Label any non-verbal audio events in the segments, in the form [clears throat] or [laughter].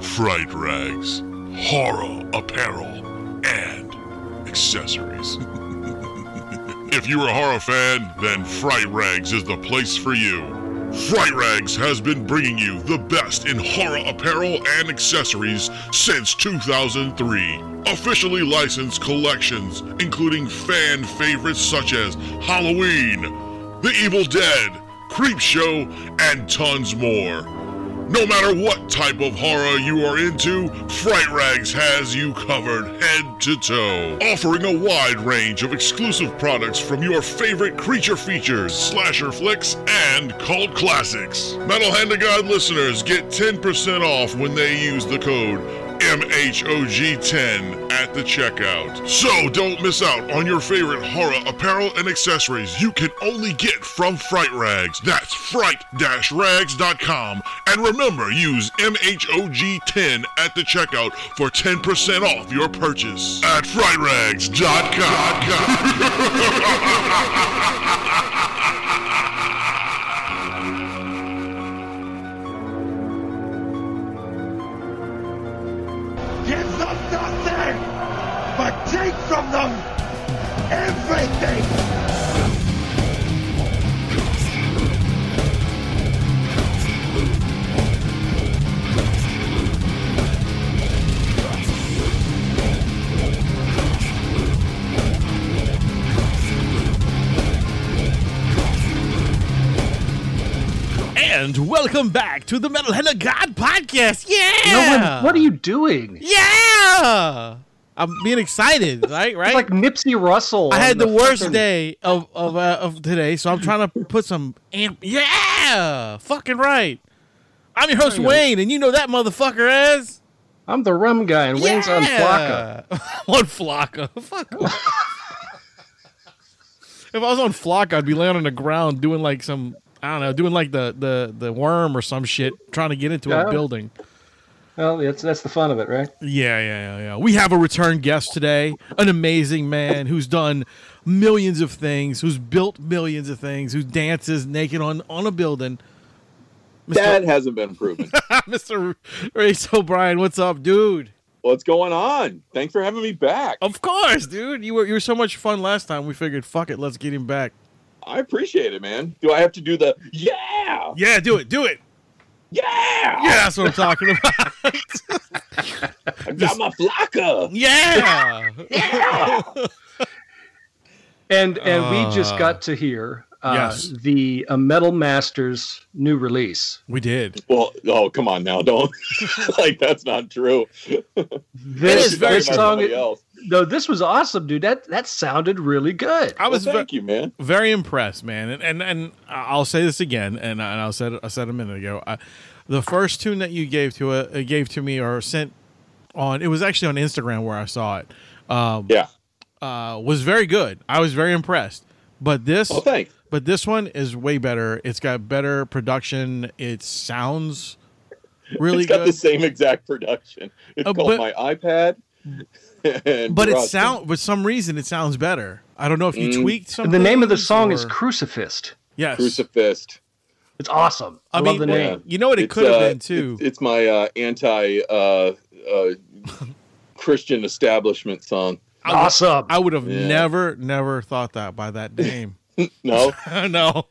Fright Rags, horror apparel, and accessories. [laughs] if you're a horror fan, then Fright Rags is the place for you. Fright Rags has been bringing you the best in horror apparel and accessories since 2003. Officially licensed collections, including fan favorites such as Halloween, The Evil Dead, Creepshow, and tons more. No matter what type of horror you are into, Fright Rags has you covered head to toe, offering a wide range of exclusive products from your favorite creature features, slasher flicks, and cult classics. Metal Hand of God listeners get 10% off when they use the code MHOG10 at the checkout. So don't miss out on your favorite horror apparel and accessories you can only get from Fright Rags. That's fright-rags.com. And remember, use MHOG10 at the checkout for 10% off your purchase at frightrags.com. [laughs] [laughs] from them everything. And welcome back to the Metal Hand of God podcast. Yeah. No one, what are you doing? Yeah. I'm being excited, right? Right. It's like Nipsey Russell. I had the, worst fucking- day of of uh, of today, so I'm trying to put some amp. Yeah, fucking right. I'm your host There you go. Wayne, and you know that motherfucker as I'm the rum guy, and Wayne's on Flakka. [laughs] on Flakka. Fuck. if I was on Flock, I'd be laying on the ground doing like some I don't know, doing like the the the worm or some shit, trying to get into a building. Well, that's that's the fun of it, right? Yeah, yeah, yeah, yeah. We have a return guest today, an amazing man who's done millions of things, who's built millions of things, who dances naked on on a building. That hasn't been proven. [laughs] Mr. Reis O'Brian, what's up, dude? What's going on? Thanks for having me back. Of course, dude. You were you were so much fun last time. We figured, fuck it, let's get him back. I appreciate it, man. Do I have to do the yeah? Yeah, do it, do it. Yeah! Yeah, that's what I'm talking about. I got my flakka. yeah. Yeah. [laughs] and and we just Uh, got to hear uh, yes. the uh, Metal Masters new release. We did. Well, oh come on now, don't [laughs] like that's not true. This, is very this song, else. no, this was awesome, dude. That that sounded really good. I Well, was ve- thank you, man. very impressed, man. And and, and I'll say this again, and, I- and I said I said a minute ago. I, the first tune that you gave to it uh, gave to me or sent on it was actually on Instagram where I saw it. Um, Yeah. uh, was very good. I was very impressed. But this, Oh, thanks. But this one is way better. It's got better production. It sounds really it's got good. the same exact production. It's Uh, called but- my iPad. and but it Rust. sound, for some reason, it sounds better. I don't know if you Mm. tweaked something. the name of the song is or- Crucifist. yes. Crucifist. It's awesome. I, I love mean, the name. Yeah. you know what it It's, could have uh, been too. It's, it's my uh, anti uh, uh, Christian establishment song. Awesome. I would have Yeah. never, never thought that by that name. [laughs] No, [laughs] no.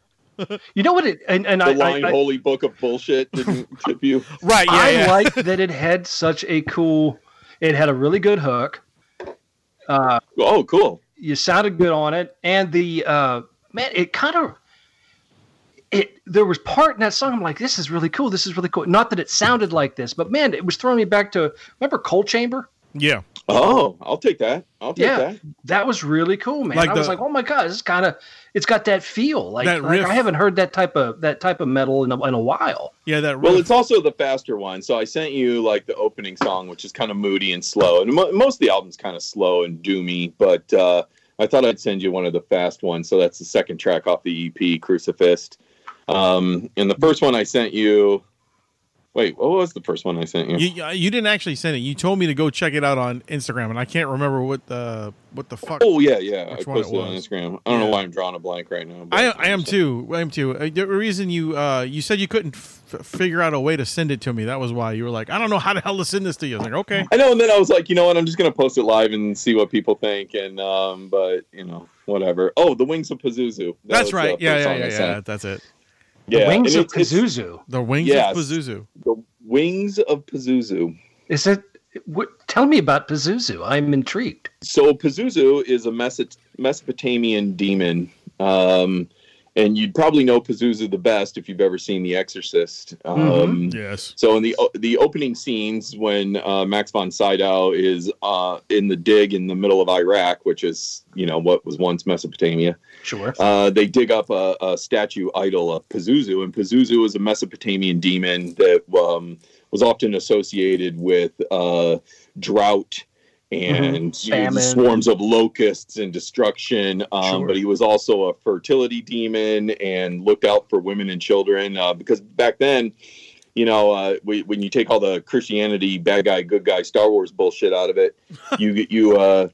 you know what? It and, and the I, line I, I, "Holy Book of Bullshit" didn't [laughs] tip you. Right, yeah, I yeah. like that it had such a cool. It had a really good hook. Uh, Oh, cool. you sounded good on it, and the uh, man, it kind of. It there was part in that song. I'm like, this is really cool. This is really cool. Not that it sounded like this, but man, it was throwing me back to remember Coal Chamber. yeah. Oh, I'll take that. I'll take Yeah, that. that was really cool, man. Like I was like, oh my god, this is kind of. It's got that feel. Like, That like. I haven't heard that type of that type of metal in a, in a while. Yeah, that Well, it's also the faster one. So I sent you like the opening song, which is kind of moody and slow. And mo- most of the album's kind of slow and doomy, but uh, I thought I'd send you one of the fast ones. So that's the second track off the EP, Crucifist. Um, and the first one I sent you Wait, what was the first one I sent you? You, you didn't actually send it. You told me to go check it out on Instagram, and I can't remember what the what the fuck. Oh yeah, yeah. I posted it on. Instagram. I don't Yeah. know why I'm drawing a blank right now. but- I I am too. I am too. Uh, The reason you uh you said you couldn't f- figure out a way to send it to me. That was why you were like, I don't know how the hell to send this to you. I was like, okay. I know, and then I was like, you know what? I'm just gonna post it live and see what people think, and um, but you know, whatever. Oh, the Wings of Pazuzu. That That's was right. Yeah, yeah, yeah, yeah. That's it. Yeah, Wings and of it's- it's Pazuzu. The wings Yes. of Pazuzu. The Wings of Pazuzu. Is it? What, tell me about Pazuzu. I'm intrigued. So Pazuzu is a Meso- Mesopotamian demon, um, and you'd probably know Pazuzu the best if you've ever seen The Exorcist. Um, Mhm. Yes. So in the the opening scenes, when uh, Max von Sydow is uh, in the dig in the middle of Iraq, which is you know what was once Mesopotamia, Sure. uh, they dig up a, a statue idol of Pazuzu, and Pazuzu is a Mesopotamian demon that um, was often associated with uh, drought and you know, Famine. swarms of locusts and destruction. Um, Sure. But he was also a fertility demon and looked out for women and children uh, because back then. You know, uh, we, when you take all the Christianity, bad guy, good guy, Star Wars bullshit out of it, [laughs] you get you uh,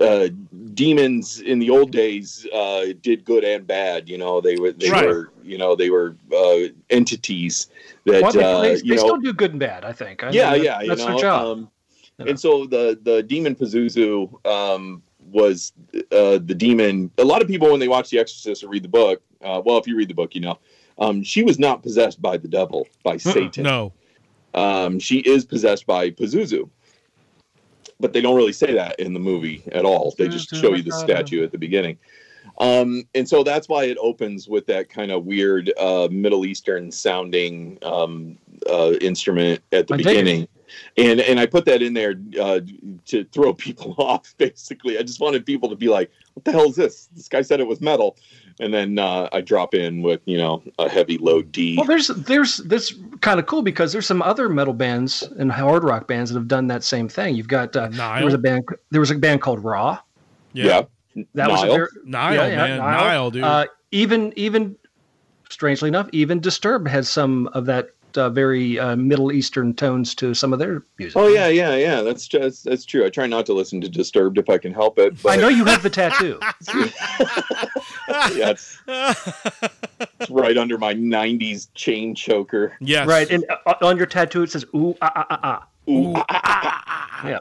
uh, demons in the old days uh, did good and bad. You know, they were they Right. were you know they were uh, entities that Well, they, they, you they know. still do good and bad. I think. I yeah, mean, yeah, That's know. their job. Um, You. And so the the demon Pazuzu um, was uh, the demon. A lot of people when they watch The Exorcist or read the book, uh, well, if you read the book, you know, um, she was not possessed by the devil, by Satan No. um, she is possessed by Pazuzu. But they don't really say that in the movie at all. They just show you the statue at the beginning. Um, and so that's why it opens with that kind of weird uh, Middle Eastern sounding um, uh, instrument at the I beginning. And and I put that in there uh, to throw [laughs] people off. Basically, I just wanted people to be like, "What the hell is this? This guy said it was metal," and then uh, I drop in with you know a heavy low D. Well, there's there's this kind of cool because there's some other metal bands and hard rock bands that have done that same thing. You've got uh, there was a band there was a band called Raw. yeah. That was a Nile. very, Nile, Yeah, yeah, man. Nile. Nile, dude. uh, even even strangely enough, even Disturbed has some of that uh, very uh, Middle Eastern tones to some of their music. Oh yeah, yeah, yeah. That's just that's true. I try not to listen to Disturbed if I can help it. But I know you have the tattoo. [laughs] yeah, it's, it's right under my '90s chain choker. yes. right, and uh, on your tattoo it says "ooh ah ah ah ah." Ooh, ah, ah, ah, ah. Yeah.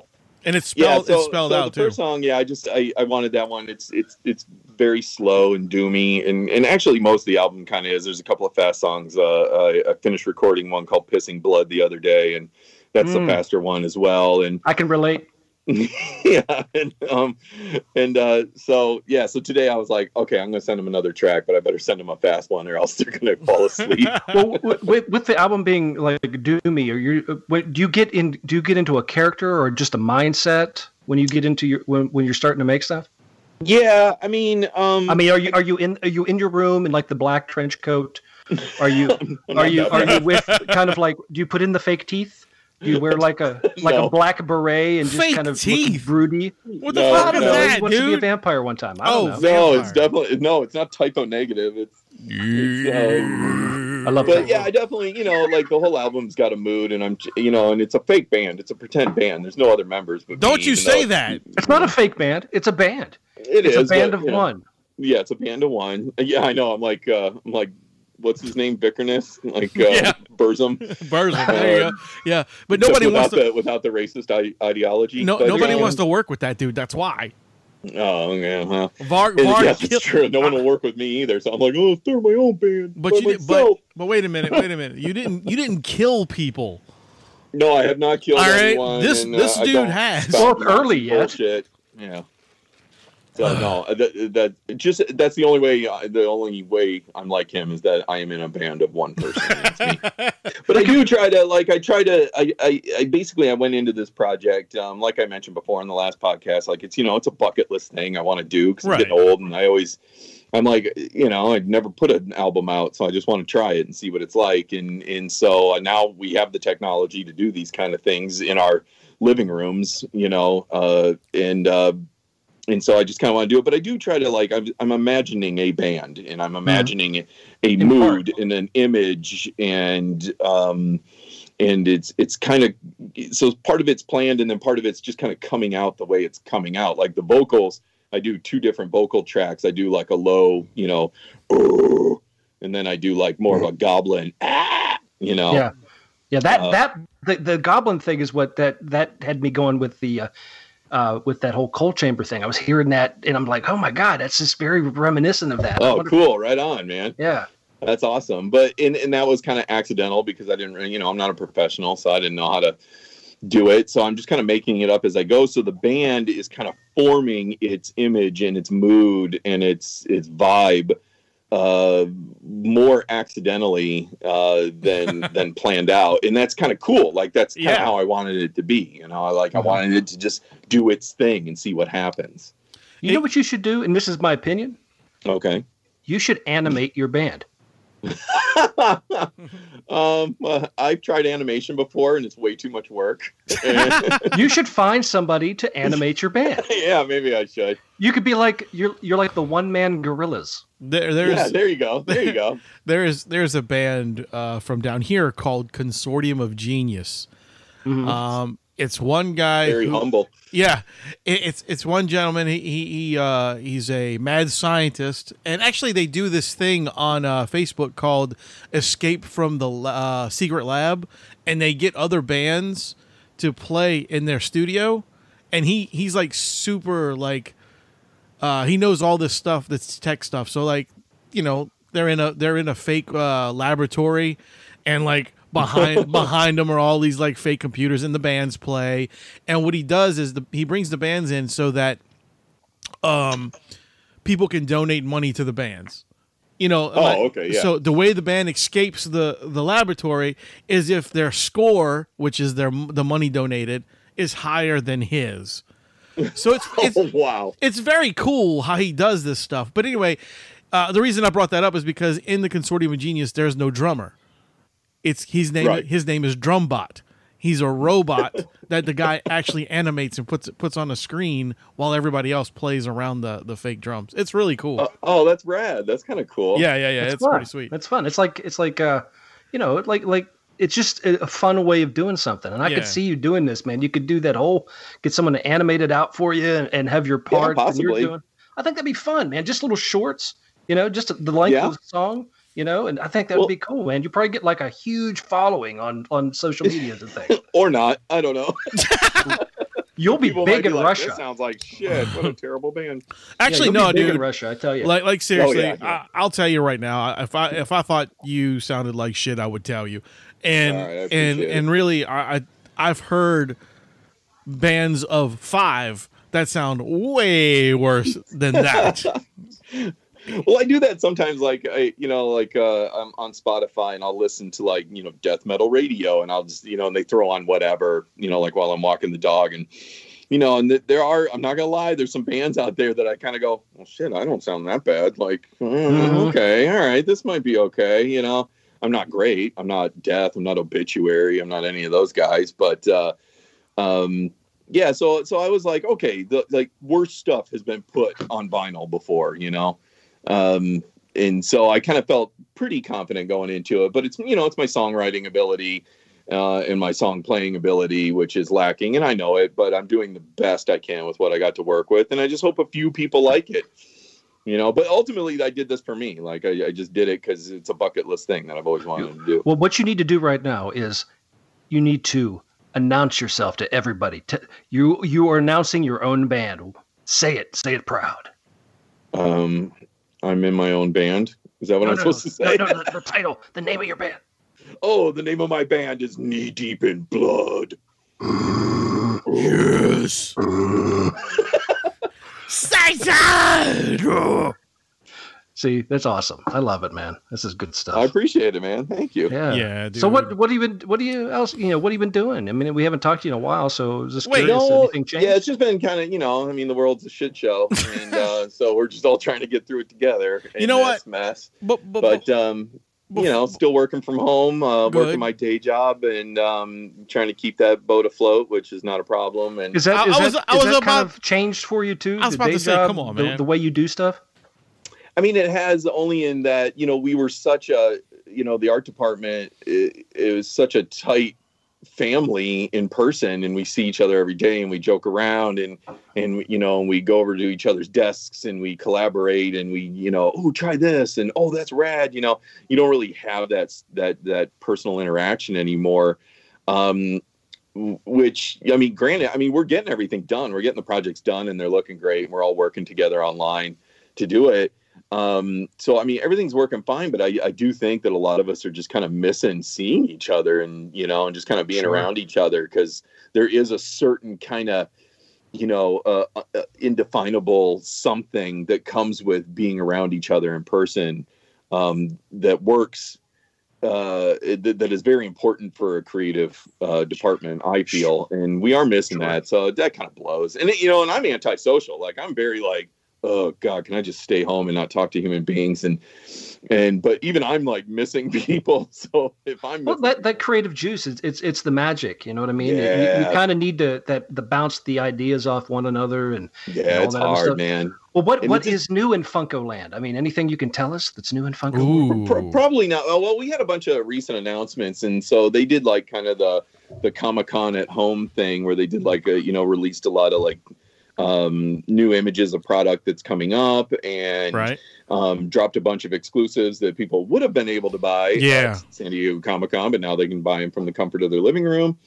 And it's yeah, spelled so, it's spelled so out the too. first song, yeah, I just I, I wanted that one. It's it's it's very slow and doomy, and and actually most of the album kind of is. There's a couple of fast songs. Uh, I, I finished recording one called "Pissing Blood" the other day, and that's Mm. a faster one as well. And I can relate. [laughs] yeah and um and uh so yeah so today i was like okay i'm gonna send him another track but i better send him a fast one or else they're gonna [laughs] fall asleep [laughs] well, with, with the album being like doomy, or you, uh, what- do you get in? Do you get into a character or just a mindset when you get into your when, when you're starting to make stuff? yeah i mean um I mean, are you are you in are you in your room in like the black trench coat? Are you are you are you with kind of like? Do you put in the fake teeth? Do you wear [laughs] like a like No. a black beret and just Fake kind of teeth? look broody? what the No, fuck I is that, he wants to be a vampire one time. I Oh, don't know. no Vampire. it's definitely no it's not Type O Negative it's I love that. but that. yeah i definitely you know like the whole album's got a mood and i'm you know and it's a fake band it's a pretend band there's no other members but Don't me, you say though that. It's not a fake band. It's a band. it It's is, a band but, of you know, one. yeah it's a band of one [laughs] yeah i know i'm like uh i'm like what's his name Vikernes? [laughs] like uh Yeah. burzum [laughs] Burzum, there you go. Yeah, but nobody without wants to. the without the racist I- ideology. No, But, nobody um, wants to work with that dude. That's why. Oh, yeah, well, Varg, and Varg yeah, kill- true. No one will work with me either. So I'm like, oh, start my own band. But by you did, but but wait a minute, wait a minute. You didn't you didn't kill people. no, I have not killed All right, anyone. this- and, this uh, dude has. stop Well, early yet. Bullshit. Yeah. So no, [sighs] that, that just that's the only way. The only way I'm like him is that I am in a band of one person. [laughs] and it's me. but I do try to like I try to I, I I basically I went into this project um like I mentioned before in the last podcast like it's you know it's a bucket list thing I want to do because I'm getting old and I always I'm like you know I'd never put an album out so I just want to try it and see what it's like and and so uh, now we have the technology to do these kind of things in our living rooms you know uh and uh and so I just kind of want to do it, but I do try to like I'm, I'm imagining a band and I'm imagining a In mood and an image and um and it's it's kind of so part of it's planned and then part of it's just kind of coming out the way it's coming out like the vocals i do two different vocal tracks i do like a low you know and then i do like more of a goblin ah, you know Yeah, yeah. That Uh, that the, the goblin thing is what that that had me going with the. Uh, uh, with that whole coal chamber thing, I was hearing that, and I'm like, "Oh my god, that's just very reminiscent of that." Oh cool right on man Yeah, That's awesome. But and, and that was kind of accidental because I didn't you know, I'm not a professional, so I didn't know how to do it. So I'm just kind of making it up as I go. So the band is kind of forming its image and its mood and its its vibe uh more accidentally uh than [laughs] than planned out and that's kind of cool like that's kind of Yeah. how i wanted it to be you know I like i wanted it to just do its thing and see what happens you know what you should do, and this is my opinion. okay You should animate your band. [laughs] um, uh, I've tried animation before, and it's way too much work. [laughs] You should find somebody to animate your band. [laughs] yeah, maybe I should. You could be like you're you're like the one man Gorillaz. There, there's yeah, there you go. There you go. there is there's a band uh, from down here called Consortium of Genius. Um, it's one guy. Very who- humble. Yeah, it, it's it's one gentleman. He he, he uh, he's a mad scientist, and actually they do this thing on uh, Facebook called "Escape from the uh, Secret Lab," and they get other bands to play in their studio, and he he's like super like uh, he knows all this stuff that's tech stuff. So like you know they're in a they're in a fake uh, laboratory, and like behind [laughs] behind them are all these like fake computers and the bands play. And what he does is the, he brings the bands in so that um people can donate money to the bands. You know, Oh, like- okay, yeah. So the way the band escapes the the laboratory is if their score, which is their the money donated, is higher than his. So it's [laughs] it's Oh wow. it's very cool how he does this stuff. But anyway, uh, the reason I brought that up is because in the Consortium of Genius, there's no drummer. It's his name. Right. His name is Drumbot. He's a robot [laughs] that the guy actually animates and puts puts on a screen while everybody else plays around the the fake drums. It's really cool. Uh, oh, that's rad. That's kind of cool. yeah, yeah, yeah. That's it's fun. pretty sweet. It's fun. It's like it's like uh, you know, like like it's just a a fun way of doing something. And I Yeah. could see you doing this, man. You could do that whole get someone to animate it out for you and, and have your part. and you're possibly. doing. I think that'd be fun, man. Just little shorts, you know, just the length Yeah. of the song, you know, and I think that Well- would be cool, man. You probably get like a huge following on on social media and things. [laughs] Or not. I don't know. [laughs] You'll be People might big in like, Russia. This sounds like shit. What a terrible band. [laughs] Actually, yeah, no, be big in dude. Russia, I tell you. Like, like seriously, oh, yeah, yeah. I, I'll tell you right now. If I if I thought you sounded like shit, I would tell you. And All right, I and appreciate and really, I, I I've heard bands of five that sound way worse than that. Well, I do that sometimes. Like I, you know, like uh, I'm on Spotify and I'll listen to like you know death metal radio, and I'll just you know, and they throw on whatever you know, like while I'm walking the dog, and you know, and th- there are. I'm not gonna lie. There's some bands out there that I kind of go, well, shit, I don't sound that bad. Like, uh, Mhm. okay, all right, this might be okay. You know, I'm not great. I'm not death. I'm not obituary. I'm not any of those guys. But uh, um, yeah. So so I was like, okay, the like worse stuff has been put on vinyl before. You know. Um, and so I kind of felt pretty confident going into it, but it's you know it's my songwriting ability uh, and my song playing ability which is lacking, and I know it, but I'm doing the best I can with what I got to work with, and I just hope a few people like it, you know. But ultimately, I did this for me. Like I, I just did it because it's a bucket list thing that I've always wanted to do. Well, what you need to do right now is you need to announce yourself to everybody. You you are announcing your own band. Say it. Say it proud. Um, I'm in my own band. Is that what No, I'm no, supposed no, to say? no, no, the, the title, the name of your band. Oh, the name of my band is Knee Deep in Blood. yes. [laughs] Satan. See, that's awesome. I love it, man. This is good stuff. I appreciate it, man. Thank you. Yeah. Yeah, So what what do you been what do you else you know what have you been doing? I mean, we haven't talked to you in a while, so I was just Wait, curious. No, anything changed? yeah, it's just been kind of you know, I mean, the world's a shit show, [laughs] and uh, so we're just all trying to get through it together. You know this what? mess? But but, But um, you know, still working from home, uh, working my day job, and um, trying to keep that boat afloat, which is not a problem. And Is that, I- is I was- that, I is was that kind of changed for you too? I was the about day to say, job, come on, the, man. The way you do stuff. I mean, it has only in that you know we were such a you know the art department it, it was such a tight family in person and we see each other every day and we joke around and and you know and we go over to each other's desks and we collaborate and we you know oh try this and oh that's rad you know. You don't really have that that that personal interaction anymore um which i mean granted i mean we're getting everything done. We're getting the projects done and they're looking great and we're all working together online to do it um, so I mean, everything's working fine, but I, I do think that a lot of us are just kind of missing seeing each other and you know, and just kind of being Sure. around each other because there is a certain kind of you know uh, uh, indefinable something that comes with being around each other in person um, that works uh, that, that is very important for a creative uh, department. I feel, and we are missing Sure. that. So that kind of blows. And it, you know, and I'm antisocial. Like I'm very like oh god can i just stay home and not talk to human beings and and but even i'm like missing [laughs] people so if i'm Well, that, that creative juice is it's it's the magic. You know what I mean? You- You, kind of need to that the bounce the ideas off one another. And yeah all it's that hard stuff. man well, what And what it's just- new in Funko Land? I mean, anything you can tell us that's new in Funko? Ooh. Pro- probably not oh, well we had a bunch of recent announcements and so they did like kind of the the comic-con at home thing where they did like a you know released a lot of like um new images of product that's coming up and Right. um, dropped a bunch of exclusives that people would have been able to buy Yeah. at San Diego Comic Con, but now they can buy them from the comfort of their living room.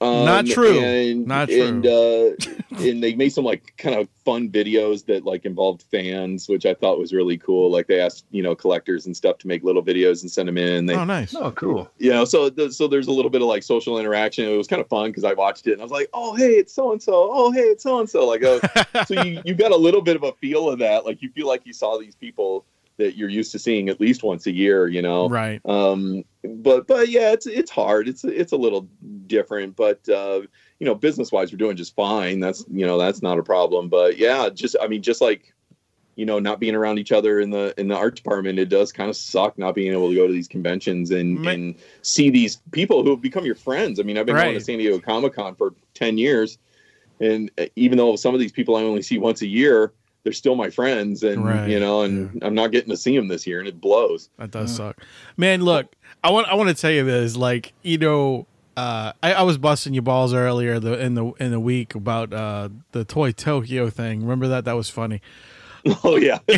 Um, Not true. And, Not And, uh, [laughs] and they made some like kind of fun videos that like involved fans, which I thought was really cool. Like they asked you know collectors and stuff to make little videos and send them in. They Oh, nice. Oh, cool. you know so th- so there's a little bit of like social interaction it was kind of fun because i watched it and i was like oh hey it's so and so oh hey it's so and so like oh [laughs] so you you got a little bit of a feel of that like you feel like you saw these people that you're used to seeing at least once a year you know Right. um but but yeah it's it's hard it's it's a little different but uh you know business wise we're doing just fine that's you know that's not a problem but yeah just i mean just like you know not being around each other in the in the art department it does kind of suck not being able to go to these conventions and Ma- and see these people who have become your friends i mean i've been going to Right. san diego comic-con for 10 years and uh, even though some of these people i only see once a year they're still my friends and Right. you know and i'm not getting to see them this year and it blows That does suck, man. Look, I want I want to tell you this. Like, you know, uh, I, I was busting your balls earlier the, in the in the week about uh, the Toy Tokyo thing. Remember that? That was funny. [laughs] oh yeah [laughs]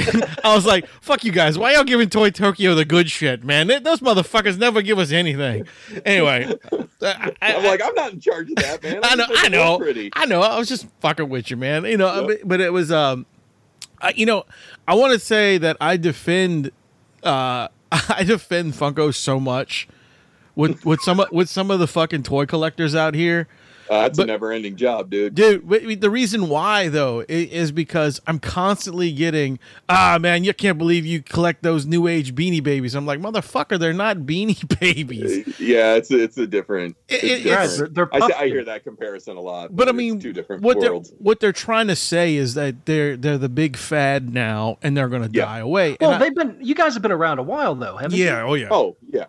I was like, "Fuck you guys! Why y'all giving Toy Tokyo the good shit, man? They, those motherfuckers never give us anything." Anyway, [laughs] I, I, i'm like i'm not in charge of that man I know, I know, pretty I know. I was just fucking with you, man. You know, Yep. but it was, um, I, you know, I want to say that I defend, uh, I defend Funko so much with with some with some of the fucking toy collectors out here. Uh, that's But- a never-ending job, dude. Dude, wait, wait, the reason why though i- is because I'm constantly getting, ah man, you can't believe you collect those new age beanie babies. I'm like, motherfucker, they're not beanie [laughs] babies. Yeah, it's a, it's a different. It- It's it- Yeah, different. they're, they're I, I hear that comparison a lot. But I it's mean, two different what they're worlds. what they're trying to say is that they're they're the big fad now, and they're going to Yeah. die away. Well, And they've been. You guys have been around a while, though, haven't you? yeah, oh yeah. Oh yeah,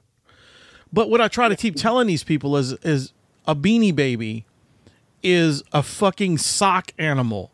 But what I try to keep telling these people is is a beanie baby is a fucking sock animal.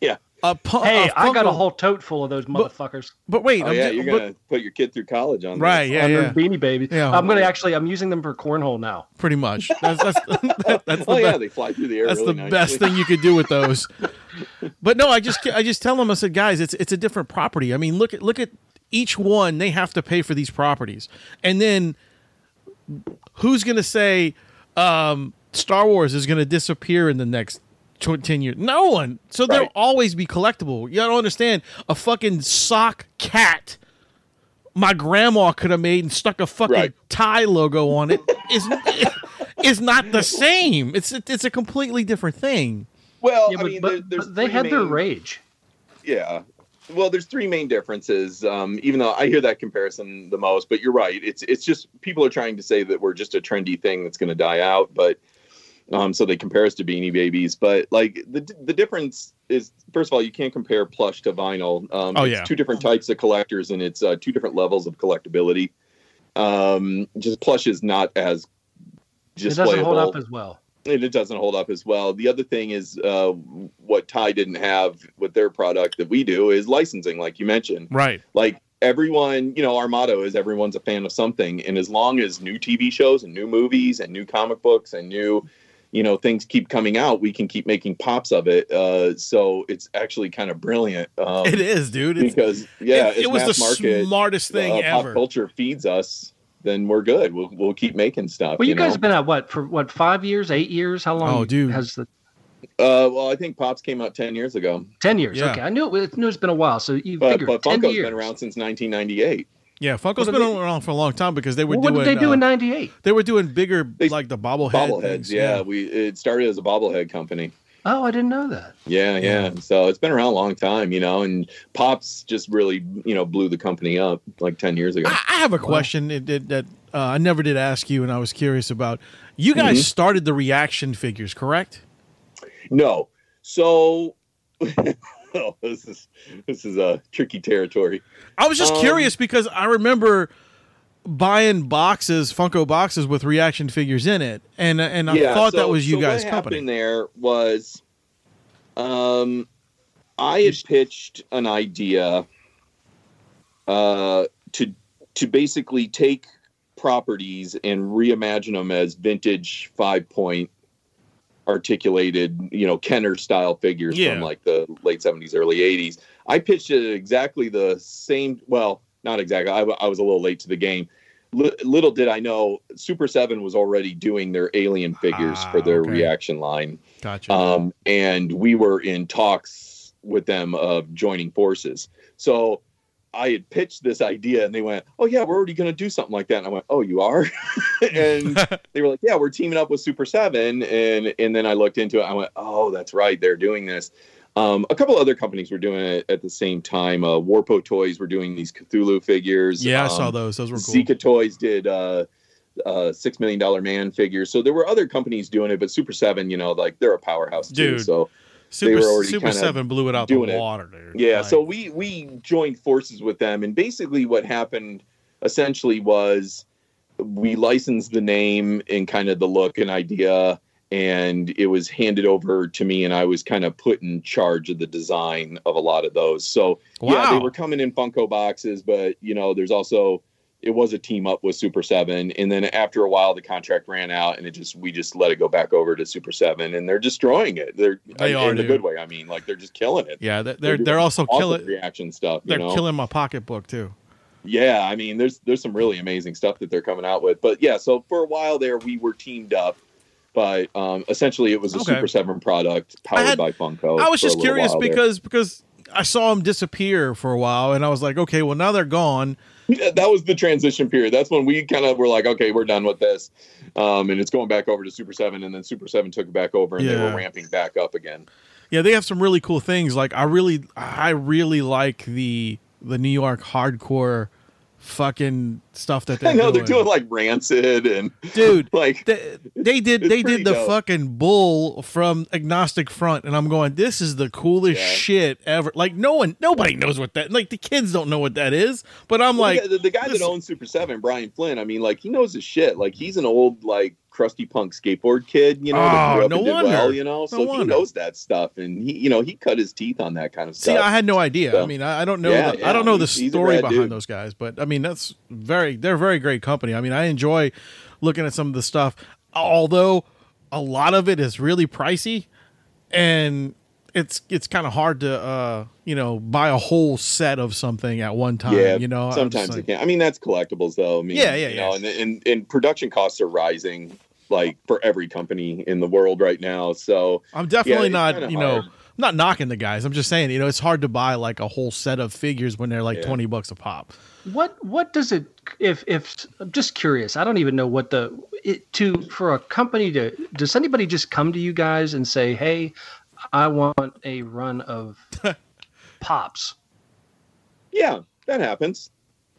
yeah. A pu- Hey, a I got a whole tote full of those motherfuckers. But wait, Oh I'm yeah, ju- you're but- gonna put your kid through college on right? This. Yeah, on yeah. beanie babies. Yeah. I'm gonna actually. I'm using them for cornhole now. Pretty much. [laughs] That's that's [laughs] that- that's oh, the Oh yeah, best. they fly through the air. That's really the nicely. best thing you could do with those. [laughs] but no, I just I just tell them I said, guys, it's it's a different property. I mean, look at look at each one. They have to pay for these properties, and then who's going to say um, Star Wars is going to disappear in the next tw- ten years? No one. So they'll always be collectible. You don't understand. A fucking sock cat. My grandma could have made and stuck a fucking Right. Ty logo on it. Is [laughs] is not the same. It's it's a completely different thing. Well, Yeah, I but, mean, but- there, there's but they three had their rage. Yeah. Well, there's three main differences. Um, even though I hear that comparison the most, but you're right. It's it's just people are trying to say that we're just a trendy thing that's going to die out, but um, so they compare us to Beanie Babies. But like the the difference is, first of all, you can't compare plush to vinyl. Um, Oh, it's yeah. two different types of collectors, and it's uh, two different levels of collectability. Um, just plush is not as It doesn't hold up as well. And it doesn't hold up as well. The other thing is uh, what Ty didn't have with their product that we do is licensing, like you mentioned. Right. Like everyone, you know, our motto is everyone's a fan of something, and as long as new TV shows and new movies and new comic books and new you know things keep coming out we can keep making pops of it uh, so it's actually kind of brilliant um, it is, dude. It's, because yeah it, it was the market, smartest thing uh, ever. pop culture feeds us then we're good we'll, we'll keep making stuff Well, you, guys know? have been at what for what five years, eight years? How long? Oh, dude. has the uh, well i think pops came out 10 years ago ten years? Yeah. Okay, I knew it, was- knew it's been a while. So you but, figure but ten funko's years. been around since 1998 Yeah, Funko's What been they- around for a long time because they were Well, what doing. did they do uh, in '98? They were doing bigger, They- like the bobblehead bobbleheads things, yeah. we it started as a bobblehead company Oh, I didn't know that. yeah, yeah so it's been around a long time you know and pops just really you know blew the company up like 10 years ago I, I have a question that, that, that uh, I never did ask you, and I was curious about. You guys Mhm. started the reaction figures, correct? No. So [laughs] oh, this is this is a tricky territory. I was just Um, curious because I remember buying boxes, Funko boxes with reaction figures in it, and and I thought that was you so guys' what company. happened there was um I had pitched an idea uh to to basically take properties and reimagine them as vintage five point articulated, you know, Kenner style figures Yeah. from like the late 70s, early 80s. I pitched it exactly the same, well, not exactly. I, I was a little late to the game. Li- little did I know, Super 7 was already doing their alien figures Ah, for their okay. reaction line. Gotcha. Um, and we were in talks with them of joining forces. So I had pitched this idea and they went, Oh, yeah, we're already going to do something like that. And I went, Oh, you are? [laughs] and [laughs] they were like, Yeah, we're teaming up with Super 7. And, and then I looked into it. I went, Oh, that's right. They're doing this. Um, a couple other companies were doing it at the same time. Uh, Warpo Toys were doing these Cthulhu figures. yeah, I Um, saw those. Those were cool. Zika Toys did uh, uh, six million dollar man figures. So there were other companies doing it, but Super Seven, you know, like they're a powerhouse too. Dude, So Super, were already Super kinda Seven blew it out the doing it. water, dude. yeah, Like, so we we joined forces with them, and basically what happened essentially was we licensed the name and kind of the look and idea. And it was handed over to me, and I was kind of put in charge of the design of a lot of those. So yeah, they were coming in Funko boxes, but you know, there's also it was a team up with Super Seven, and then after a while, the contract ran out, and it just we just let it go back over to Super Seven, and they're destroying it. They're They in are, a dude. good way. I mean, like they're just killing it. yeah, they're they're, they're also awesome killing. reaction stuff. They're know? killing my pocketbook too. Yeah, I mean, there's there's some really amazing stuff that they're coming out with. But yeah, so for a while there, we were teamed up. But um, essentially, it was a Okay. Super Seven product powered had- by Funko. I was just curious because because I saw them disappear for a while, and I was like, okay, well now they're gone. Yeah, that was the transition period. That's when we kind of were like, okay, we're done with this, um, and it's going back over to Super Seven, and then Super Seven took it back over, and they were ramping back up again. Yeah, they have some really cool things. Like I really, I really like the the New York hardcore fucking stuff that [laughs] they're I know doing. they're doing like Rancid and dude. [laughs] like They, they did they did the dope. fucking bull from Agnostic Front, and I'm going, this is the coolest Yeah. shit ever. Like no one, nobody knows what that. Like the kids don't know what that is, but I'm Well, like, the, the guy this- that owns Super Seven, Brian Flynn. I mean, like he knows his shit. Like he's an old like crusty punk skateboard kid, you know, Oh, no wonder. well, you know. No So he wonder. knows that stuff, and he, you know, he cut his teeth on that kind of stuff. See. I had no idea. I So- I, I don't know. Yeah, the, yeah, I don't know the he's- he's a story behind dude. those guys, but I mean that's very. They're a very great company. I mean, I enjoy looking at some of the stuff, although a lot of it is really pricey, and it's it's kind of hard to uh you know buy a whole set of something at one time. yeah, you know, sometimes just it like- can. I mean, that's collectibles, though. I mean, Yeah, yeah, you yeah. know, and, and and production costs are rising, like for every company in the world right now. So I'm definitely it's not you know. hard. I'm not knocking the guys. I'm just saying, you know, it's hard to buy like a whole set of figures when they're like Yeah. 20 bucks a pop. What what does it if if I'm just curious? I don't even know what the it, to for a company to does anybody just come to you guys and say, "Hey, I want a run of [laughs] pops." yeah, that happens,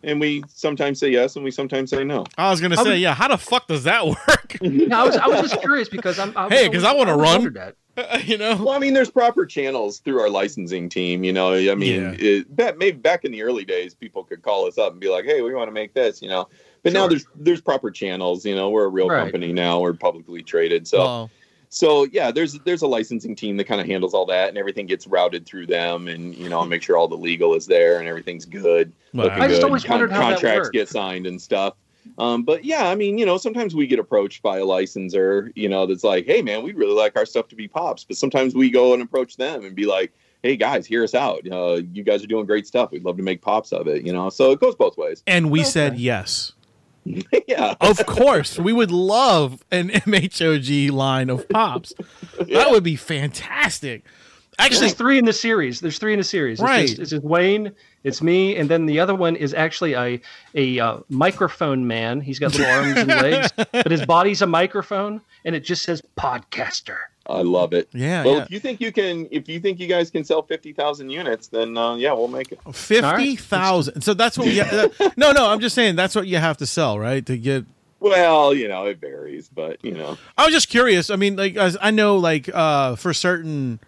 and we sometimes say yes, and we sometimes say no. I was gonna I say, yeah, how the fuck does that work? [laughs] No, I was I was just curious because I'm I was Hey, 'cause I wanna run. wondered that. [laughs] you know? Well, I mean, there's proper channels through our licensing team. You know, I mean, Yeah. it, back, maybe back in the early days, people could call us up and be like, "Hey, we want to make this," you know. But now there's there's proper channels. You know, we're a real Right. company now. We're publicly traded, so Well, so yeah, there's there's a licensing team that kind of handles all that, and everything gets routed through them, and you know make sure all the legal is there and everything's good. Right. looking I just good, always wondered how that contracts worked. get signed and stuff. Um, but yeah, I mean, you know, sometimes we get approached by a licensor, you know, that's like, hey man, we'd really like our stuff to be pops. But sometimes we go and approach them and be like, hey guys, hear us out. Uh, you guys are doing great stuff. We'd love to make pops of it, you know. So it goes both ways. And we Okay. said yes. [laughs] yeah. Of course, we would love an [laughs] MHOG line of pops. Yeah. That would be fantastic. Actually, There's three in the series. There's three in the series. It's Right. Just, it's just Wayne. It's me, and then the other one is actually a a uh, microphone man. He's got little arms and legs, [laughs] but his body's a microphone, and it just says podcaster. I love it. yeah, Well, yeah. if you think you can, if you think you guys can sell fifty thousand units, then uh, yeah, we'll make it. fifty thousand. So that's what. We, uh, [laughs] no, no. I'm just saying that's what you have to sell, right? To get. Well, you know, it varies, but you know, I was just curious. I mean, like as I know, like uh for certain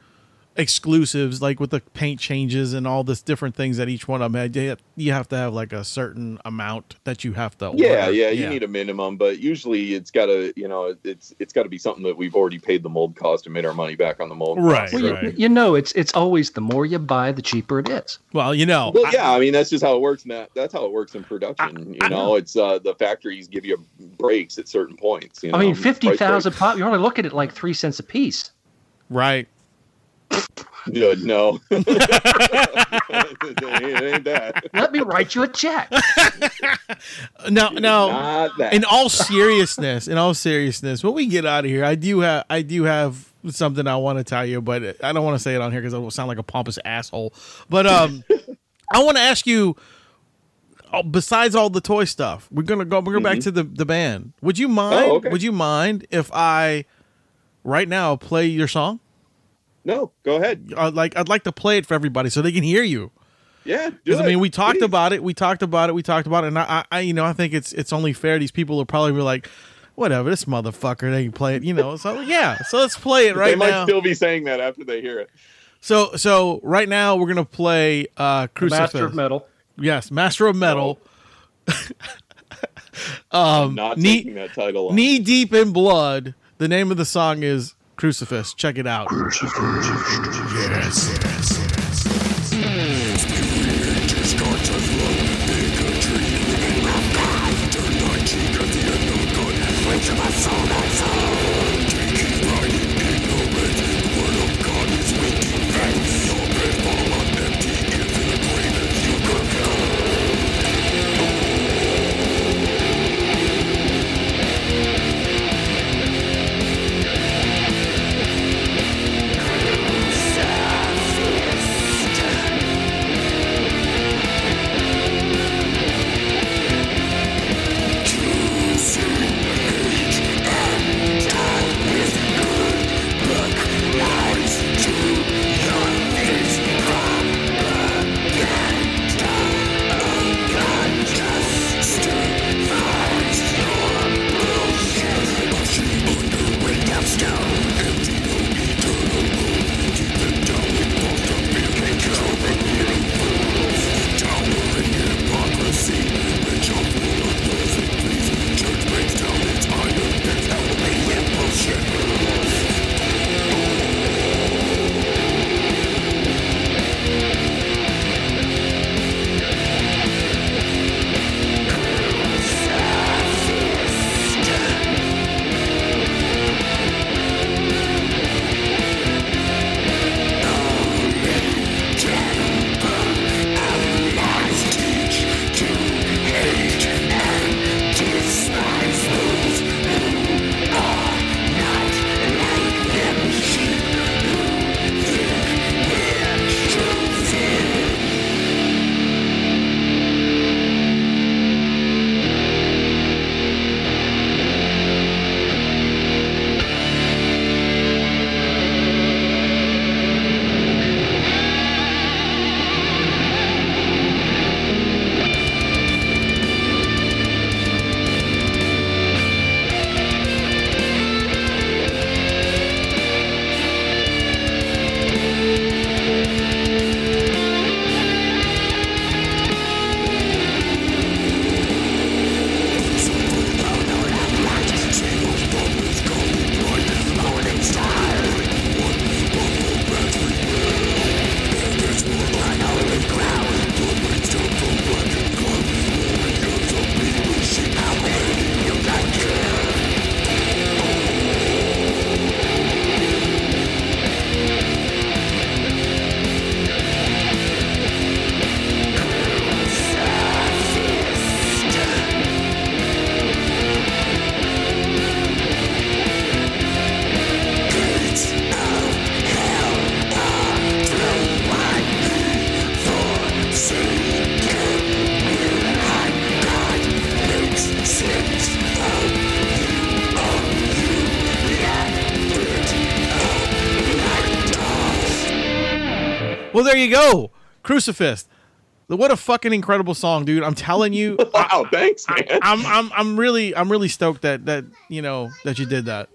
exclusives, like with the paint changes and all this different things that each one of them had, you have- to have like a certain amount that you have to. yeah, order. yeah, you need a minimum, but usually it's got to, you know, it's it's got to be something that we've already paid the mold cost and made our money back on the mold. Right, cost. Well, right. you, you know, it's it's always the more you buy, the cheaper it is. Well, you know. Well, I- yeah, I mean that's just how it works. In that that's how it works in production. you I know, it's uh, the factories give you breaks at certain points. You know, I mean, price fifty thousand pop. You're only looking at it like three cents a piece. right. Good, no, [laughs] [laughs] it ain't that. Let me write you a check. [laughs] no, no. In all seriousness, in all seriousness, when we get out of here, I do have, I do have something I want to tell you, but I don't want to say it on here because I will sound like a pompous asshole. But um, I want to ask you. oh, Besides all the toy stuff, we're gonna go. We're going back to the the band. Would you mind? Mm-hmm. Oh, okay. Would you mind if I, right now, play your song? No, go ahead. Uh, like I'd like to play it for everybody so they can hear you. Yeah, Because I mean, we talked please. about it. We talked about it. We talked about it. And I, I, you know, I think it's it's only fair. These people will probably be like, whatever, this motherfucker, they can play it. You know, so yeah. So let's play it [laughs] right now. They might now. still be saying that after they hear it. so so right now we're gonna play uh Crucifix. Master of Metal. Yes, Master of Metal. [laughs] um, Not knee, taking that title. On. knee deep in blood. The name of the song is Crucifix. Check it out. Crucifix you go. Crucifix. What a fucking incredible song, dude. I'm telling you. [laughs] Wow, thanks, man. I'm I'm I'm really I'm really stoked that that you know that you did that.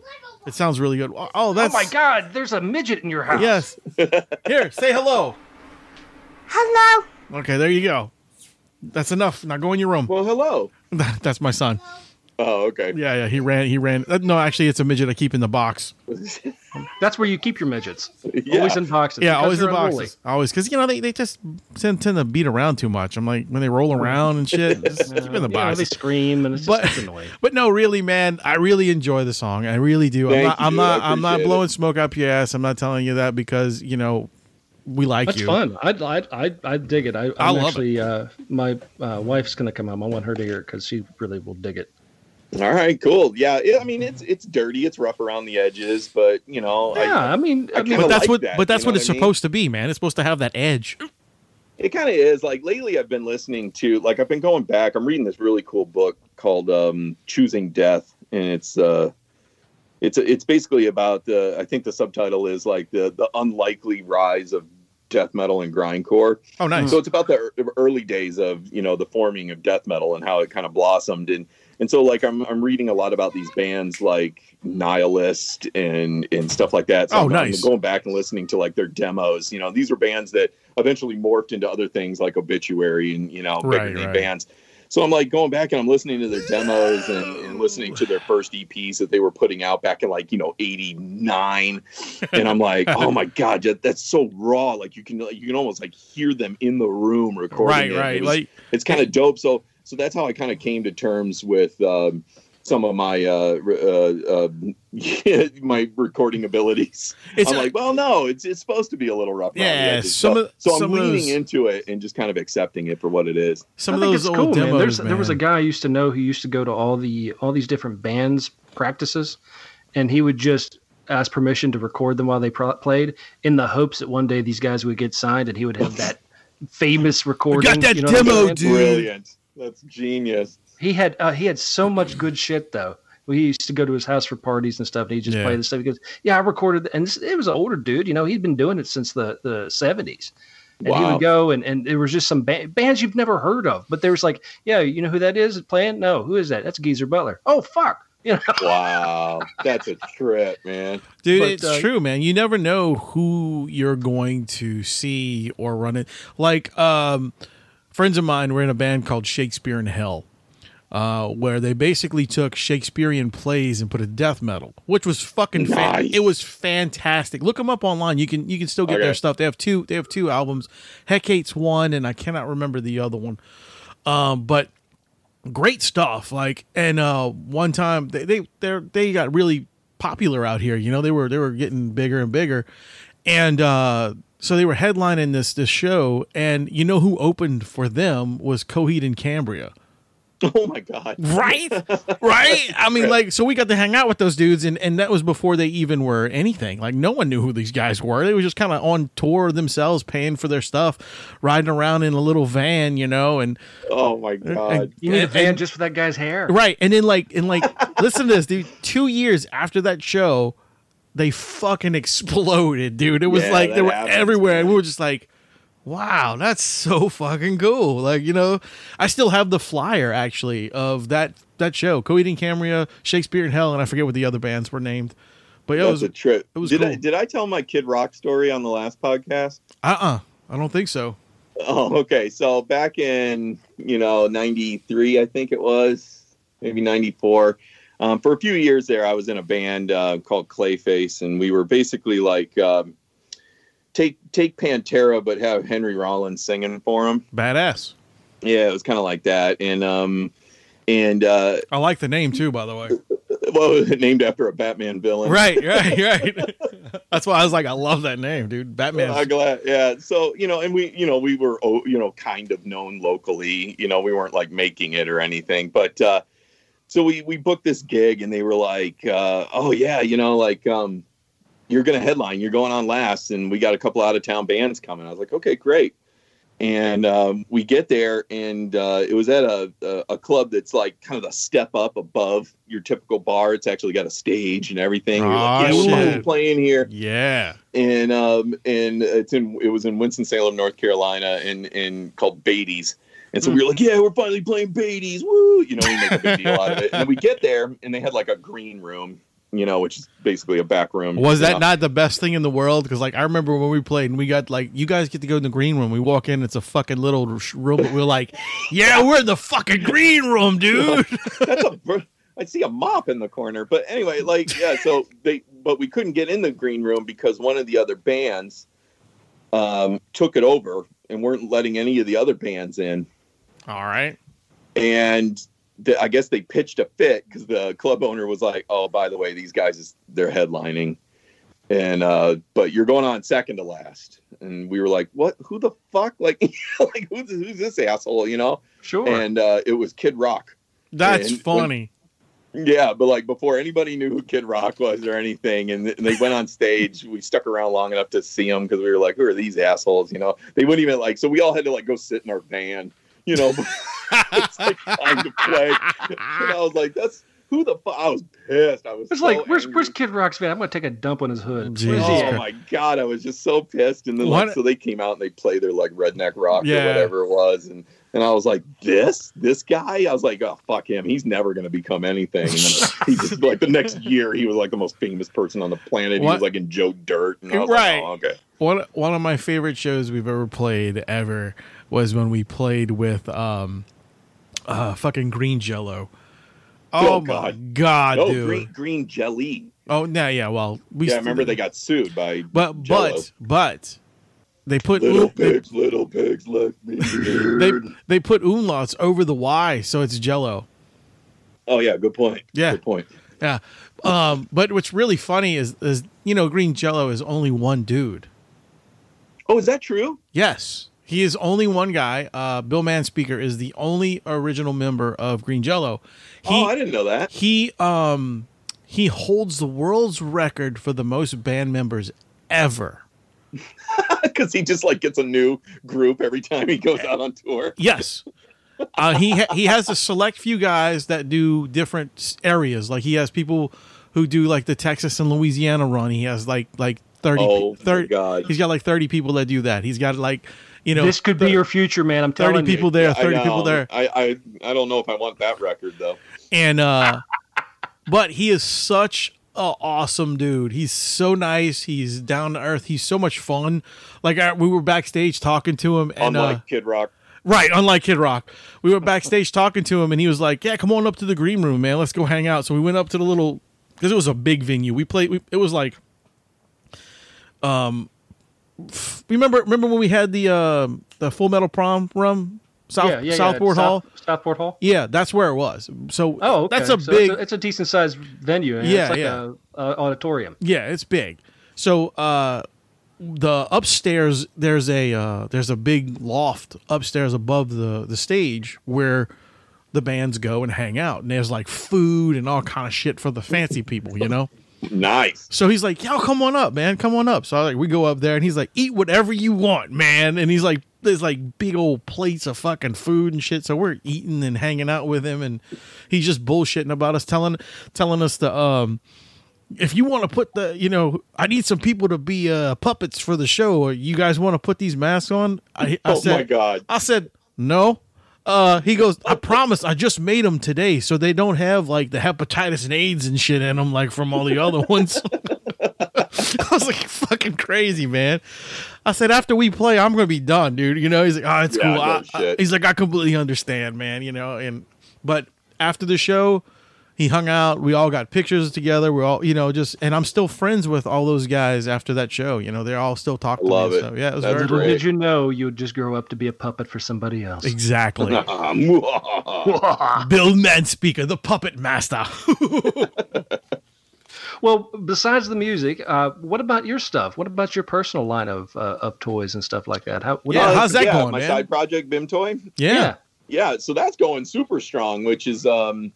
It sounds really good. Oh, that's. Oh my God! There's a midget in your house. Yes. [laughs] Here, say hello. Hello. Okay, there you go. That's enough. Now go in your room. well, hello. [laughs] That's my son. Oh, okay. Yeah, yeah. He ran. He ran. uh, No, actually, it's a midget I keep in the box. That's where you keep your midgets. Yeah. Always in boxes. Yeah, always in they're unruly. boxes. Always, because you know they, they just tend, tend to beat around too much. I'm like when they roll around and shit. [laughs] Just keep in the You know, box. they scream and it's but just annoying. [laughs] but no, really, man, I really enjoy the song. I really do. I'm Thank not. I'm not. I I'm not blowing it. smoke up your ass. I'm not telling you that because you know we like That's you. fun. I I I I dig it. I, I'm I love it. actually uh, my uh, wife's gonna come home. I want her to hear it because she really will dig it. All right, cool. Yeah, it, I mean it's it's dirty, it's rough around the edges, but you know, Yeah, I, I mean, I, mean, But that's like what. that, but that's what it's what mean? supposed to be, man. It's supposed to have that edge. it kind of is. Like lately, I've been listening to like I've been going back. I'm reading this really cool book called um, "Choosing Death," and it's uh, it's it's basically about the. I think the subtitle is like the the unlikely rise of death metal and grindcore. Oh, nice. So it's about the early days of you know the forming of death metal and how it kind of blossomed and and so like I'm I'm reading a lot about these bands like Nihilist and and stuff like that. So Oh, I'm, I'm nice. going back and listening to like their demos. You know, these were bands that eventually morphed into other things like Obituary and you know bigger Right, bands. So I'm like going back and I'm listening to their demos and, and listening to their first EPs that they were putting out back in like you know '89, and I'm like, [laughs] oh my god, that- that's so raw. Like you can like, you can almost like hear them in the room recording. right, it. right. It was- like it's kind of dope. So so that's how I kind of came to terms with um, some of my uh, uh, uh, [laughs] my recording abilities. it's I'm like, well, no, it's it's supposed to be a little rough. Yeah, edges. some so, of- so I'm leaning those- into it and just kind of accepting it for what it is. some I of think those it's old cool, demos. man. There's, There was a guy I used to know who used to go to all the all these different bands practices, and he would just ask permission to record them while they pro- played, in the hopes that one day these guys would get signed, and he would have that [laughs] famous recording. Got that you know demo, dude. Brilliant. That's genius. He had uh, he had so much good shit though. We used to go to his house for parties and stuff, and he just Yeah. play the stuff. He goes, "Yeah, I recorded," and this, it was an older dude. You know, he'd been doing it since the the seventies. And he would go, and, and there was just some ba- bands you've never heard of, but there was like, yeah, you know who that is playing? No, who is that? That's Geezer Butler. Oh fuck, [laughs] you know. Wow, that's a trip, man. Dude, But, it's uh, true, man. You never know who you're going to see or run it. Like, um, friends of mine were in a band called Shakespeare in Hell, uh, where they basically took Shakespearean plays and put a death metal, which was fucking. Fan- it was fantastic. Look them up online. You can you can still get Okay. their stuff. They have two. They have two albums. Hecate's one, and I cannot remember the other one. Um, but great stuff. Like, and uh, one time they they they they got really popular out here. You know, they were they were getting bigger and bigger, and uh, so they were headlining this this show. And you know who opened for them was Coheed and Cambria. Oh my god. Right, [laughs] right. I mean, like, so we got to hang out with those dudes, and and that was before they even were anything. Like, no one knew who these guys were. They were just kind of on tour themselves, paying for their stuff, riding around in a little van, you know, and Oh my god. You need a And- van and- just for that guy's hair. Right. And then like and like listen to this, dude. Two years after that show, they fucking exploded, dude. It was Yeah, like they were happens, everywhere. And we were just like, wow, that's so fucking cool. Like, you know, I still have the flyer actually of that that show. Coheed and Cambria, Shakespeare in Hell, and I forget what the other bands were named. But it That's was a trip. it was did I did I tell my Kid Rock story on the last podcast? uh uh I don't think so. Oh, okay. So back in you know '93, I think it was maybe '94. Um, for a few years there, I was in a band uh, called Clayface, and we were basically like um, take take Pantera, but have Henry Rollins singing for him. Badass. Yeah, it was kind of like that, and um, and uh, I like the name too, by the way. [laughs] well, [laughs] named after a Batman villain. right, right, [laughs] right. That's why I was like, I love that name, dude. Batman. I'm glad. Yeah. So, you know, and we, you know, we were, oh, you know, kind of known locally, you know, we weren't like making it or anything, but, uh, so we, we booked this gig and they were like, uh, oh yeah, you know, like, um, you're going to headline, you're going on last and we got a couple out of town bands coming. I was like, okay, great. and um, we get there, and uh, it was at a, a a club that's like kind of a step up above your typical bar. It's actually got a stage and everything. Were Aw, like, yeah, we're shit. playing here Yeah. and um and it's in it was in Winston Salem, North Carolina, and and called Beatty's. And so we were like, yeah, we're finally playing Beatty's, woo! You know, we make a big deal out of it. And then we get there, and they had like a green room, you know, which is basically a back room. Was that not the best thing in the world? Because like I remember when we played and we got like you guys get to go in the green room. We walk in, it's a fucking little room. But we're like, [laughs] yeah, we're in the fucking green room, dude. [laughs] That's a. I see a mop in the corner, but anyway, like yeah. So they, but we couldn't get in the green room because one of the other bands um, took it over and weren't letting any of the other bands in. All right. and the, I guess they pitched a fit because the club owner was like, "Oh, by the way, these guys is they're headlining, and uh, but you're going on second to last." And we were like, "What? Who the fuck? Like, [laughs] like who's who's this asshole? You know?" Sure. And uh, it was Kid Rock. That's And funny. Yeah, but like before anybody knew who Kid Rock was or anything, and, and they went on stage, we stuck around long enough to see them because we were like, "Who are these assholes?" You know, they wouldn't even like. So we all had to like go sit in our van, you know. [laughs] it's like time to play, and I was like, "That's who the fuck?" I was pissed. I was. it's so like, where's angry. where's Kid Rock's van? I'm gonna take a dump on his hood. Jesus Oh my god, I was just so pissed. And then like, What- so they came out and they played their like redneck rock Yeah. or whatever it was, and and I was like, this this guy. I was like, oh fuck him. He's never gonna become anything. And then [laughs] he just like the next year, he was like the most famous person on the planet. He was like in Joe Dirt, and I was Right. like, oh, okay. One one of my favorite shows we've ever played ever was when we played with um, uh, fucking Green Jello. Oh, Oh, my God. god, oh, dude! green green jelly. Oh, no, yeah. Well, we yeah, I remember they got sued by but Jell-O. but but they put little oom- they, pigs, little pigs left me. they they put umlauts over the Y, so it's Jello. oh yeah, good point. Yeah. good point. Yeah. Um, but what's really funny is is you know Green Jello is only one dude. Oh, is that true? Yes. He is only one guy. Uh, Bill Manspeaker is the only original member of Green Jello. He oh, I didn't know that. he um he holds the world's record for the most band members ever. [laughs] Because he just like gets a new group every time he goes out on tour. Yes. Uh, he ha- he has a select few guys that do different areas. Like he has people who do like the Texas and Louisiana run. He has like like 30 Oh, my 30 God. He's got like 30 people that do that. He's got like you know this could be your future, man. I'm 30 telling people there, I 30 people there. I, I I don't know if I want that record though. and uh but he is such a awesome dude. He's so nice. He's down to earth. He's so much fun. Like I, we were backstage talking to him and Unlike uh, Kid Rock. right unlike kid rock. We were backstage [laughs] talking to him and he was like yeah come on up to the green room man. Let's go hang out. So we went up to the little because it was a big venue. We played we, it was like um f- remember remember when we had the uh the full metal prom rum south yeah, yeah, yeah. southport South- hall Southport Hall. yeah that's where it was so Oh, okay. that's a So big It's a, it's a decent sized venue. and Yeah, it's like yeah. a, a auditorium. Yeah, it's big. So uh the upstairs there's a uh there's a big loft upstairs above the the stage where the bands go and hang out. And there's like food and all kind of shit for the fancy people, you know? [laughs] Nice. So he's like, "Yo, come on up, man. Come on up." So I like we go up there and he's like, "Eat whatever you want, man." And he's like there's like big old plates of fucking food and shit. So we're eating and hanging out with him and he's just bullshitting about us telling telling us to um if you want to put the, you know, I need some people to be uh puppets for the show. Or you guys want to put these masks on? I, I Oh said, my God. I said, no. Uh, he goes, I promise, I just made them today, so they don't have like the hepatitis and AIDS and shit in them, like from all the other ones. [laughs] I was like, fucking crazy, man. I said, after we play, I'm gonna be done, dude. You know, he's like, oh, it's Yeah, cool. I- I- he's like, I completely understand, man. You know, and but after the show, he hung out. We all got pictures together. We're all, you know, just and I'm still friends with all those guys after that show. You know, they're all still talking. Love to me, it. So, yeah, it was That's very Little great. did you know you would just grow up to be a puppet for somebody else. exactly. [laughs] Bill Bill Manspeaker, the puppet master. [laughs] Well, besides the music, uh, what about your stuff? What about your personal line of uh, of toys and stuff like that? How, what Yeah, you- how's that going, my man? side project, Bim Toy. yeah. Yeah, so that's going super strong, which is um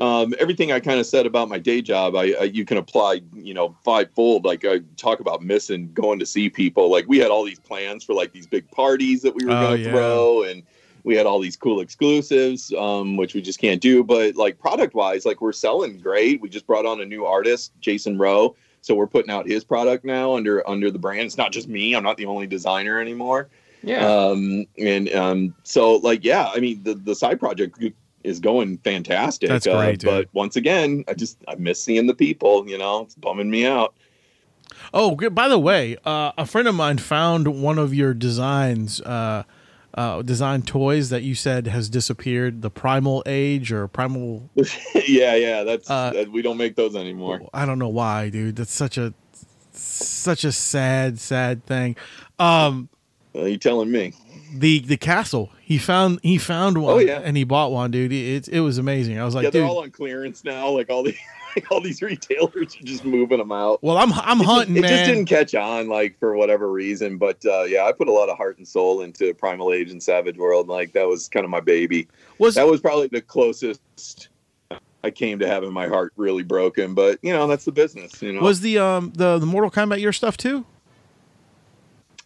um, everything I kind of said about my day job, I, I you can apply, you know, fivefold. Like I talk about missing going to see people. Like we had all these plans for like these big parties that we were Oh, going to yeah. throw, and we had all these cool exclusives, um, which we just can't do. But like product wise, like we're selling great. We just brought on a new artist, Jason Rowe. So we're putting out his product now under under the brand. It's not just me. I'm not the only designer anymore. Yeah. Um, and um, so like yeah, I mean the the side project is going fantastic. That's uh, great, dude. but once again, I just I miss seeing the people. You know, it's bumming me out. Oh, good. by the way, uh, a friend of mine found one of your designs, uh, uh, design toys that you said has disappeared. The Primal Age or Primal. [laughs] yeah, yeah. That's Uh, that, we don't make those anymore. I don't know why, dude. That's such a such a sad, sad thing. Um, Uh, you telling me? the the castle he found he found one Oh, yeah. and he bought one dude it, it was amazing i was like yeah, they're dude all on clearance now. Like all the [laughs] like all these retailers are just moving them out. well i'm i'm It just- hunting it just didn't catch on, like for whatever reason. But uh, yeah, I put a lot of heart and soul into Primal Age and Savage World. Like that was kind of my baby. was that was probably the closest I came to having my heart really broken. But you know, that's the business. You know, was the um the the mortal kombat your stuff too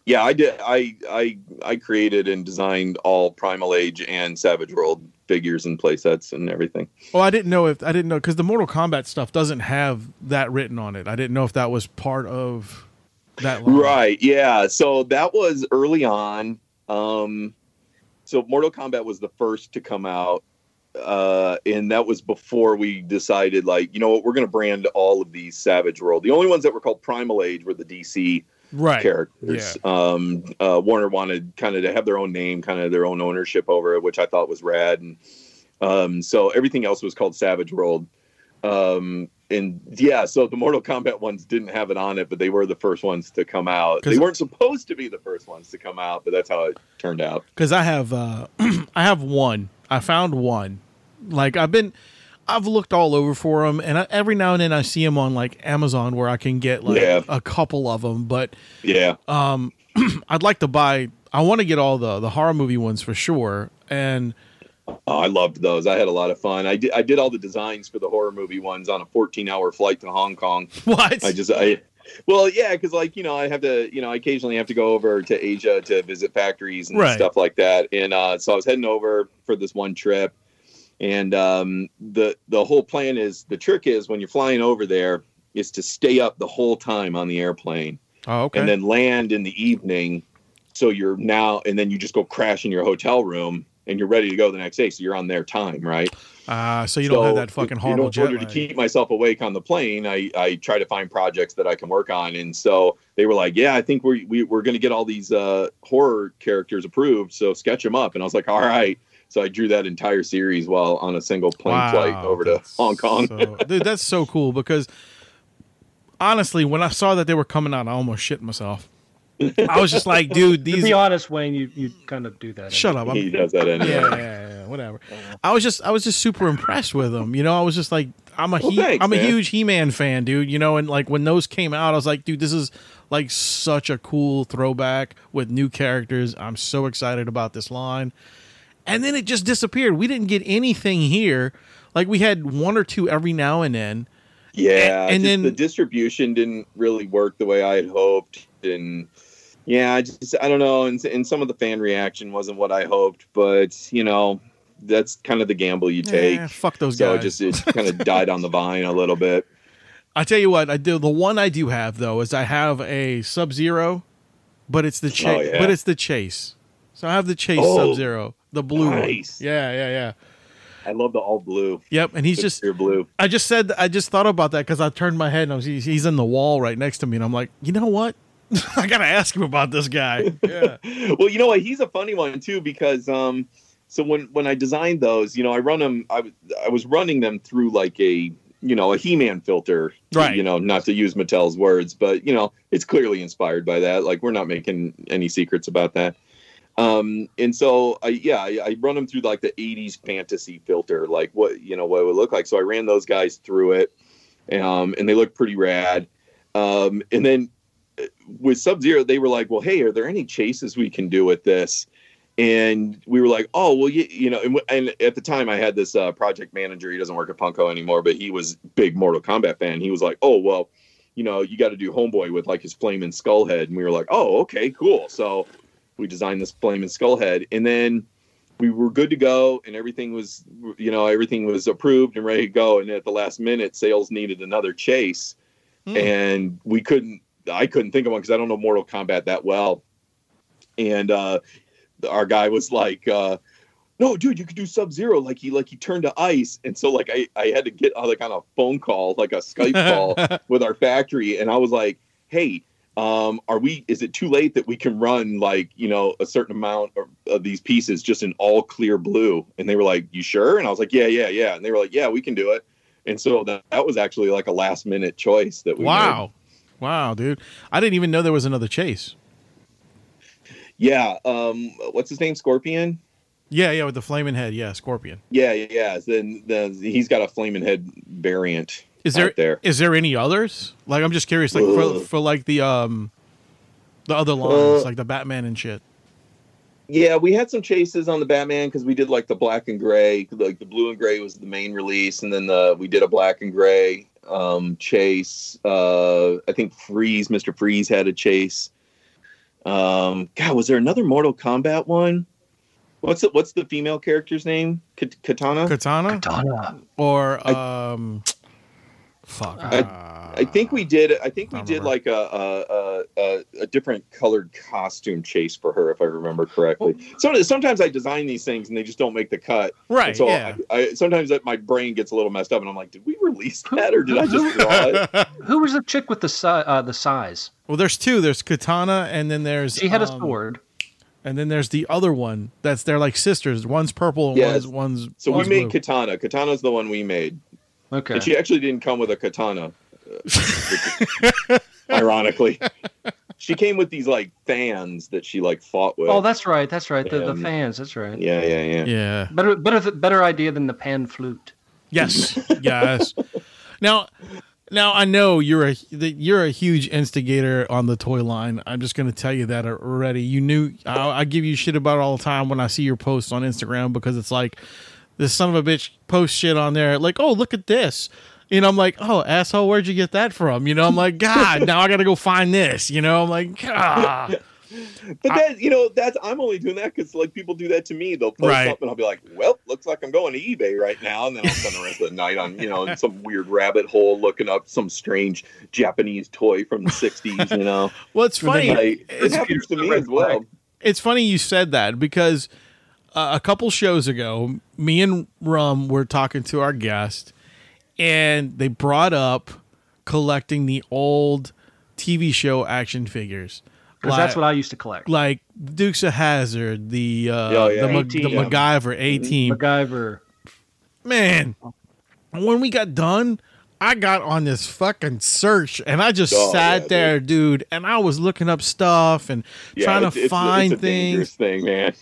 yeah, I did. I I I created and designed all Primal Age and Savage World figures and playsets and everything. Well, i didn't know if i didn't know because the mortal kombat stuff doesn't have that written on it i didn't know if that was part of that line. Right. Yeah. So that was early on. Um, so Mortal Kombat was the first to come out. Uh, and that was before we decided, like, you know what, we're going to brand all of these Savage World. The only ones that were called Primal Age were the DC right characters. Um, uh, Warner wanted kind of to have their own name, kind of their own ownership over it, which I thought was rad. And um, so everything else was called Savage World. Um, and yeah, so the Mortal Kombat ones didn't have it on it, but they were the first ones to come out. They weren't supposed to be the first ones to come out, but that's how it turned out. because I have uh, [clears throat] I have one. I found one. Like I've been, I've looked all over for them, and I, every now and then I see them on like Amazon where I can get like Yeah. a couple of them. But Yeah. um, [clears throat] I'd like to buy. I want to get all the the horror movie ones for sure. And Oh, I loved those. I had a lot of fun. I did. I did all the designs for the horror movie ones on a 14-hour flight to Hong Kong. what? I just I well yeah because like you know I have to you know I occasionally have to go over to Asia to visit factories and Right. stuff like that and uh, so I was heading over for this one trip and um, the the whole plan is the trick is when you're flying over there is to stay up the whole time on the airplane oh, okay. and then land in the evening so you're now and then you just go crash in your hotel room and you're ready to go the next day so you're on their time right uh, so you don't have that fucking you horrible know, jet in order to keep myself awake on the plane, I, I try to find projects that I can work on. And so they were like, yeah, I think we're, we, we're going to get all these uh, horror characters approved. So sketch them up. And I was like, all right. So I drew that entire series while on a single plane Wow, flight over to Hong Kong. so- dude, that's so cool because honestly, when I saw that they were coming out, I almost shit myself. I was just like, dude, [laughs] these. to these. be honest, Wayne, you, you kind of do that. Shut up. I'm, he does that anyway. yeah, yeah, yeah, whatever. I was just, I was just super impressed with them. You know, I was just like, I'm a, Well, he, thanks, I'm a huge He-Man fan, dude. You know, and like when those came out, I was like, dude, this is like such a cool throwback with new characters. I'm so excited about this line. And then it just disappeared. We didn't get anything here. Like we had one or two every now and then. Yeah, And- and then- the distribution didn't really work the way I had hoped, and yeah, I just I don't know, and, and some of the fan reaction wasn't what I hoped, but you know, that's kind of the gamble you take. Eh, fuck those so guys. it just it kind of [laughs] died on the vine a little bit. I tell you what, I do. The one I do have though is I have a Sub Zero, but it's the chase. Oh, yeah. But it's the chase. So I have the chase Oh, Sub Zero, the blue nice. one. Yeah, yeah, yeah. I love the all blue. Yep. And he's just. blue. I just said. I just thought about that because I turned my head and I was, he's, he's in the wall right next to me, and I'm like, you know what? [laughs] I gotta ask him about this guy. [laughs] Yeah. well, you know what? He's a funny one too because um, so when when I designed those, you know, I run them. I was I was running them through like a you know a He-Man filter, Right. You know, not to use Mattel's words, but you know, it's clearly inspired by that. Like we're not making any secrets about that. Um, and so I yeah, I, I run them through like the '80s fantasy filter, like what you know what it would look like. So I ran those guys through it, um, and they look pretty rad. Um, and then with Sub Zero, they were like, "Well, hey, are there any chases we can do with this?" and we were like, oh well, you, you know, and, and at the time I had this uh, project manager. He doesn't work at Funko anymore, but he was big Mortal Kombat fan. He was like, oh well, you know, you got to do Homeboy with like his flaming skull head, and we were like, oh okay, cool. So we designed this flaming skull head, and then we were good to go, and everything was, you know, everything was approved and ready to go. And at the last minute, sales needed another chase, Hmm. and we couldn't. I couldn't think of one because I don't know Mortal Kombat that well, and uh, our guy was like. Uh, no, dude, you could do Sub Zero. Like he, like he turned to ice, and so like I, I had to get uh, like on a phone call, like a Skype [laughs] call with our factory, and I was like, hey, um, are we? Is it too late that we can run like you know a certain amount of, of these pieces just in all clear blue? And they were like, you sure? And I was like, yeah, yeah, yeah. And they were like, yeah, we can do it. And so that, that was actually like a last minute choice that we made. Wow. Wow, dude. I didn't even know there was another chase. Yeah. Um, what's his name? Scorpion. Yeah, yeah, with the flaming head. Yeah, Scorpion. Yeah, yeah. yeah. Then then he's got a flaming head variant. Is there out there? is there any others? Like I'm just curious like for, Ugh. for like the um the other lines, Uh, like the Batman and shit. Yeah, we had some chases on the Batman because we did like the black and gray. Like the blue and gray was the main release, and then the we did a black and gray um, chase. Uh, I think Freeze, Mister Freeze, had a chase. Um, God, was there another Mortal Kombat one? What's the what's the female character's name? Katana. Katana. Katana or um fuck. I- I think we did. I think we I did like a a, a a a different colored costume chase for her, if I remember correctly. So sometimes I design these things and they just don't make the cut. right. And so yeah. I, I sometimes that my brain gets a little messed up, and I'm like, did we release that or did I just draw it? [laughs] Who was the chick with the si- uh, the size? well, there's two. There's Katana, and then there's She had a um, sword. and then there's the other one that's they're like sisters. One's purple and Yes. one's one's. So we made blue. Katana. Katana's the one we made, Okay. and she actually didn't come with a katana. uh, [laughs] ironically, she came with these like fans that she like fought with. oh, that's right. That's right. The, the fans. That's right. yeah, yeah, yeah. yeah. Better, better, better idea than the pan flute. Yes. yes. Now, now I know you're a you're a huge instigator on the toy line. I'm just going to tell you that already. You knew I, I give you shit about it all the time when I see your posts on Instagram because it's like this son of a bitch posts shit on there like, oh look at this. You know, I'm like, oh, asshole, where'd you get that from? You know, I'm like, God, [laughs] now I got to go find this. You know, I'm like, God. [laughs] Ah. But that you know, that's I'm only doing that because like people do that to me. They'll post Right. something, I'll be like, "Well, looks like I'm going to eBay right now," and then I'll spend the rest of the night on you know in some weird rabbit hole looking up some strange Japanese toy from the '60s. You know, [laughs] Well, it's funny. like, it happens to me as well. it's funny you said that because uh, a couple shows ago, me and Rum were talking to our guest, and they brought up collecting the old TV show action figures. Because that's what I used to collect. like Dukes of Hazzard, the uh, Oh, yeah. the, Mac- the A-Team. MacGyver A Team. MacGyver. Man, when we got done, I got on this fucking search and I just Oh, sat yeah, there, dude. and I was looking up stuff and Yeah, trying it's- to it's, find it's a things. dangerous thing, man.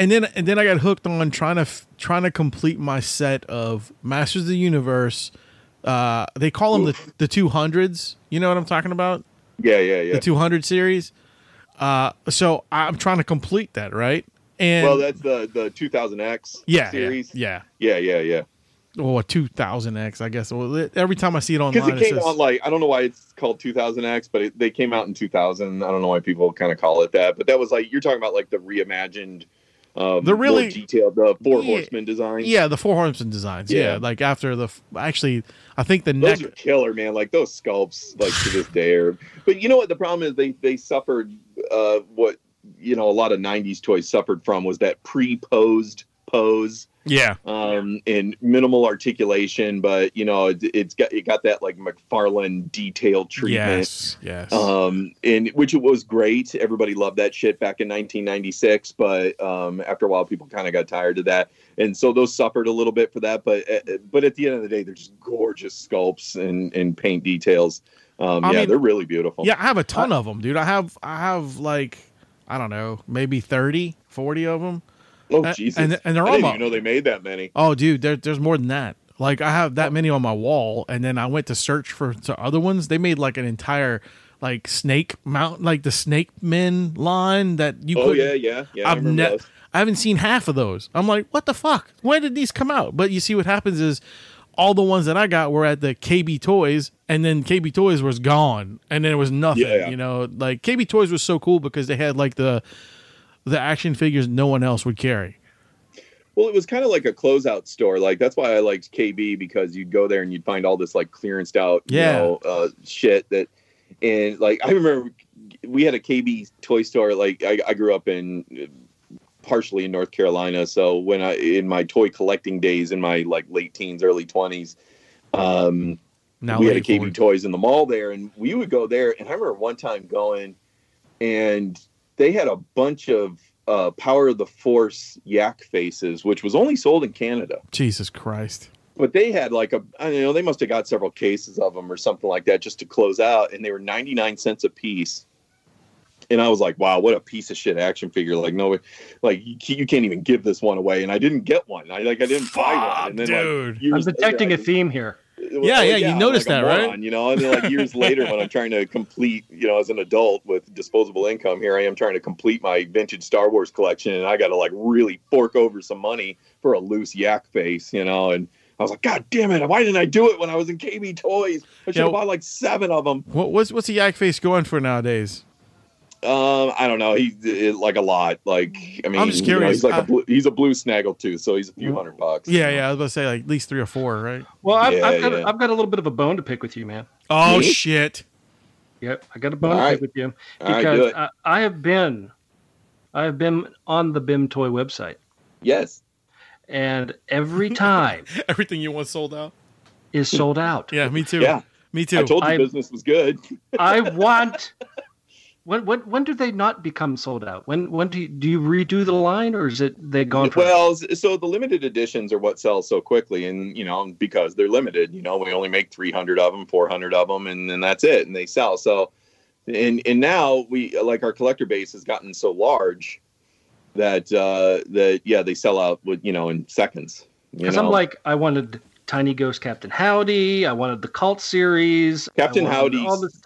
And then and then I got hooked on trying to f- trying to complete my set of Masters of the Universe. Uh, they call them the the two hundreds. You know what I'm talking about? Yeah, yeah, yeah. The 200 series. Uh, so I'm trying to complete that, right? And well, that's the the 2000X yeah, series. yeah, yeah. yeah, yeah, yeah. Or 2000X, I guess. Well, it- every time I see it online, Because it came says, out like I don't know why it's called 2000X, but it, they came out in 2000. I don't know why people kind of call it that, but that was like you're talking about like the reimagined, um, The really- detailed, the four Yeah. horsemen design. yeah, the Four Horsemen designs. Yeah. Yeah. like after the actually, I think the neck. Those are killer, man. Like those sculpts, like to this day are. But you know what? The problem is they they suffered uh, what you know a lot of '90s toys suffered from was that pre-posed pose Yeah, um, and minimal articulation. But you know, it, it's got it got that like McFarlane detailed treatment. yes, yes. um and which it was great everybody loved that shit back in 1996 but um after a while people kind of got tired of that and so those suffered a little bit for that but uh, but at the end of the day they're just gorgeous sculpts and and paint details um I yeah mean- they're really beautiful Yeah, I have a ton of them, dude. I have I have like I don't know, maybe 30, 40 of them. Oh jesus and- and they're I didn't all- even know they made that many Oh, dude, there, there's more than that. Like I have that oh. many on my wall, and then I went to search for to other ones. They made like an entire like snake mount, like the snake men line that you. Oh could, yeah, yeah, yeah. I I've remember ne- those. I haven't seen half of those. I'm like, what the fuck? When did these come out? But you see, what happens is all the ones that I got were at the KB Toys, and then KB Toys was gone, and then it was nothing. Yeah. You know, like KB Toys was so cool because they had like the the action figures no one else would carry. Well, it was kind of like a closeout store. Like that's why I liked KB because you'd go there and you'd find all this like clearanced out, Yeah. you know, uh, shit that, and like I remember we had a KB toy store. Like I, I grew up in partially in North Carolina, so when I in my toy collecting days in my like late teens, early twenties, um, Now we had a KB Toys in the mall there, and we would go there. And I remember one time going, and they had a bunch of uh, Power of the Force yak faces, which was only sold in Canada. Jesus Christ. But they had like a, I don't know, they must have got several cases of them or something like that just to close out, and they were ninety nine cents a piece. And I was like, wow, what a piece of shit action figure! Like, no, way like you, you can't even give this one away. And I didn't get one. I like I didn't buy one. And then dude. like, I'm detecting later, a I- theme here. Yeah, yeah, you I'm noticed like that, right? You know, and then like years later, when I'm trying to complete, you know, as an adult with disposable income, here I am trying to complete my vintage Star Wars collection, and I got to like really fork over some money for a loose yak face, you know, and. I was like, God damn it! Why didn't I do it when I was in KB Toys? I should Yeah. have bought like seven of them. What, what's what's a yak face going for nowadays? Um, I don't know. He it, like a lot. Like I mean, I'm just you know, curious. he's like I- a blue, he's a blue Snaggletooth, so he's a few hundred bucks. Yeah, yeah. I was gonna say like at least three or four, right? Well, I've, Yeah, I've, got, yeah. I've got a little bit of a bone to pick with you, man. Oh Me? shit! Yep, I got a bone All to right. pick with you All right, do because it. I, I have been, I have been on the BIM Toy website, Yes. and every [laughs] time Everything you want sold out. is sold out. Yeah, me too. Yeah. me too. I told you I- business was good. I [laughs] want. When when when do they not become sold out? When when do you, do you redo the line or is it they gone? Well, so the limited editions are what sells so quickly, and you know because they're limited. You know, we only make three hundred of them, four hundred of them, and then that's it, and they sell. So, and and now we like our collector base has gotten so large that uh that yeah they sell out with you know in seconds. Because? I'm like I wanted Tiny Ghost Captain Howdy. I wanted the Cult series. Captain wanted Howdy's- all this-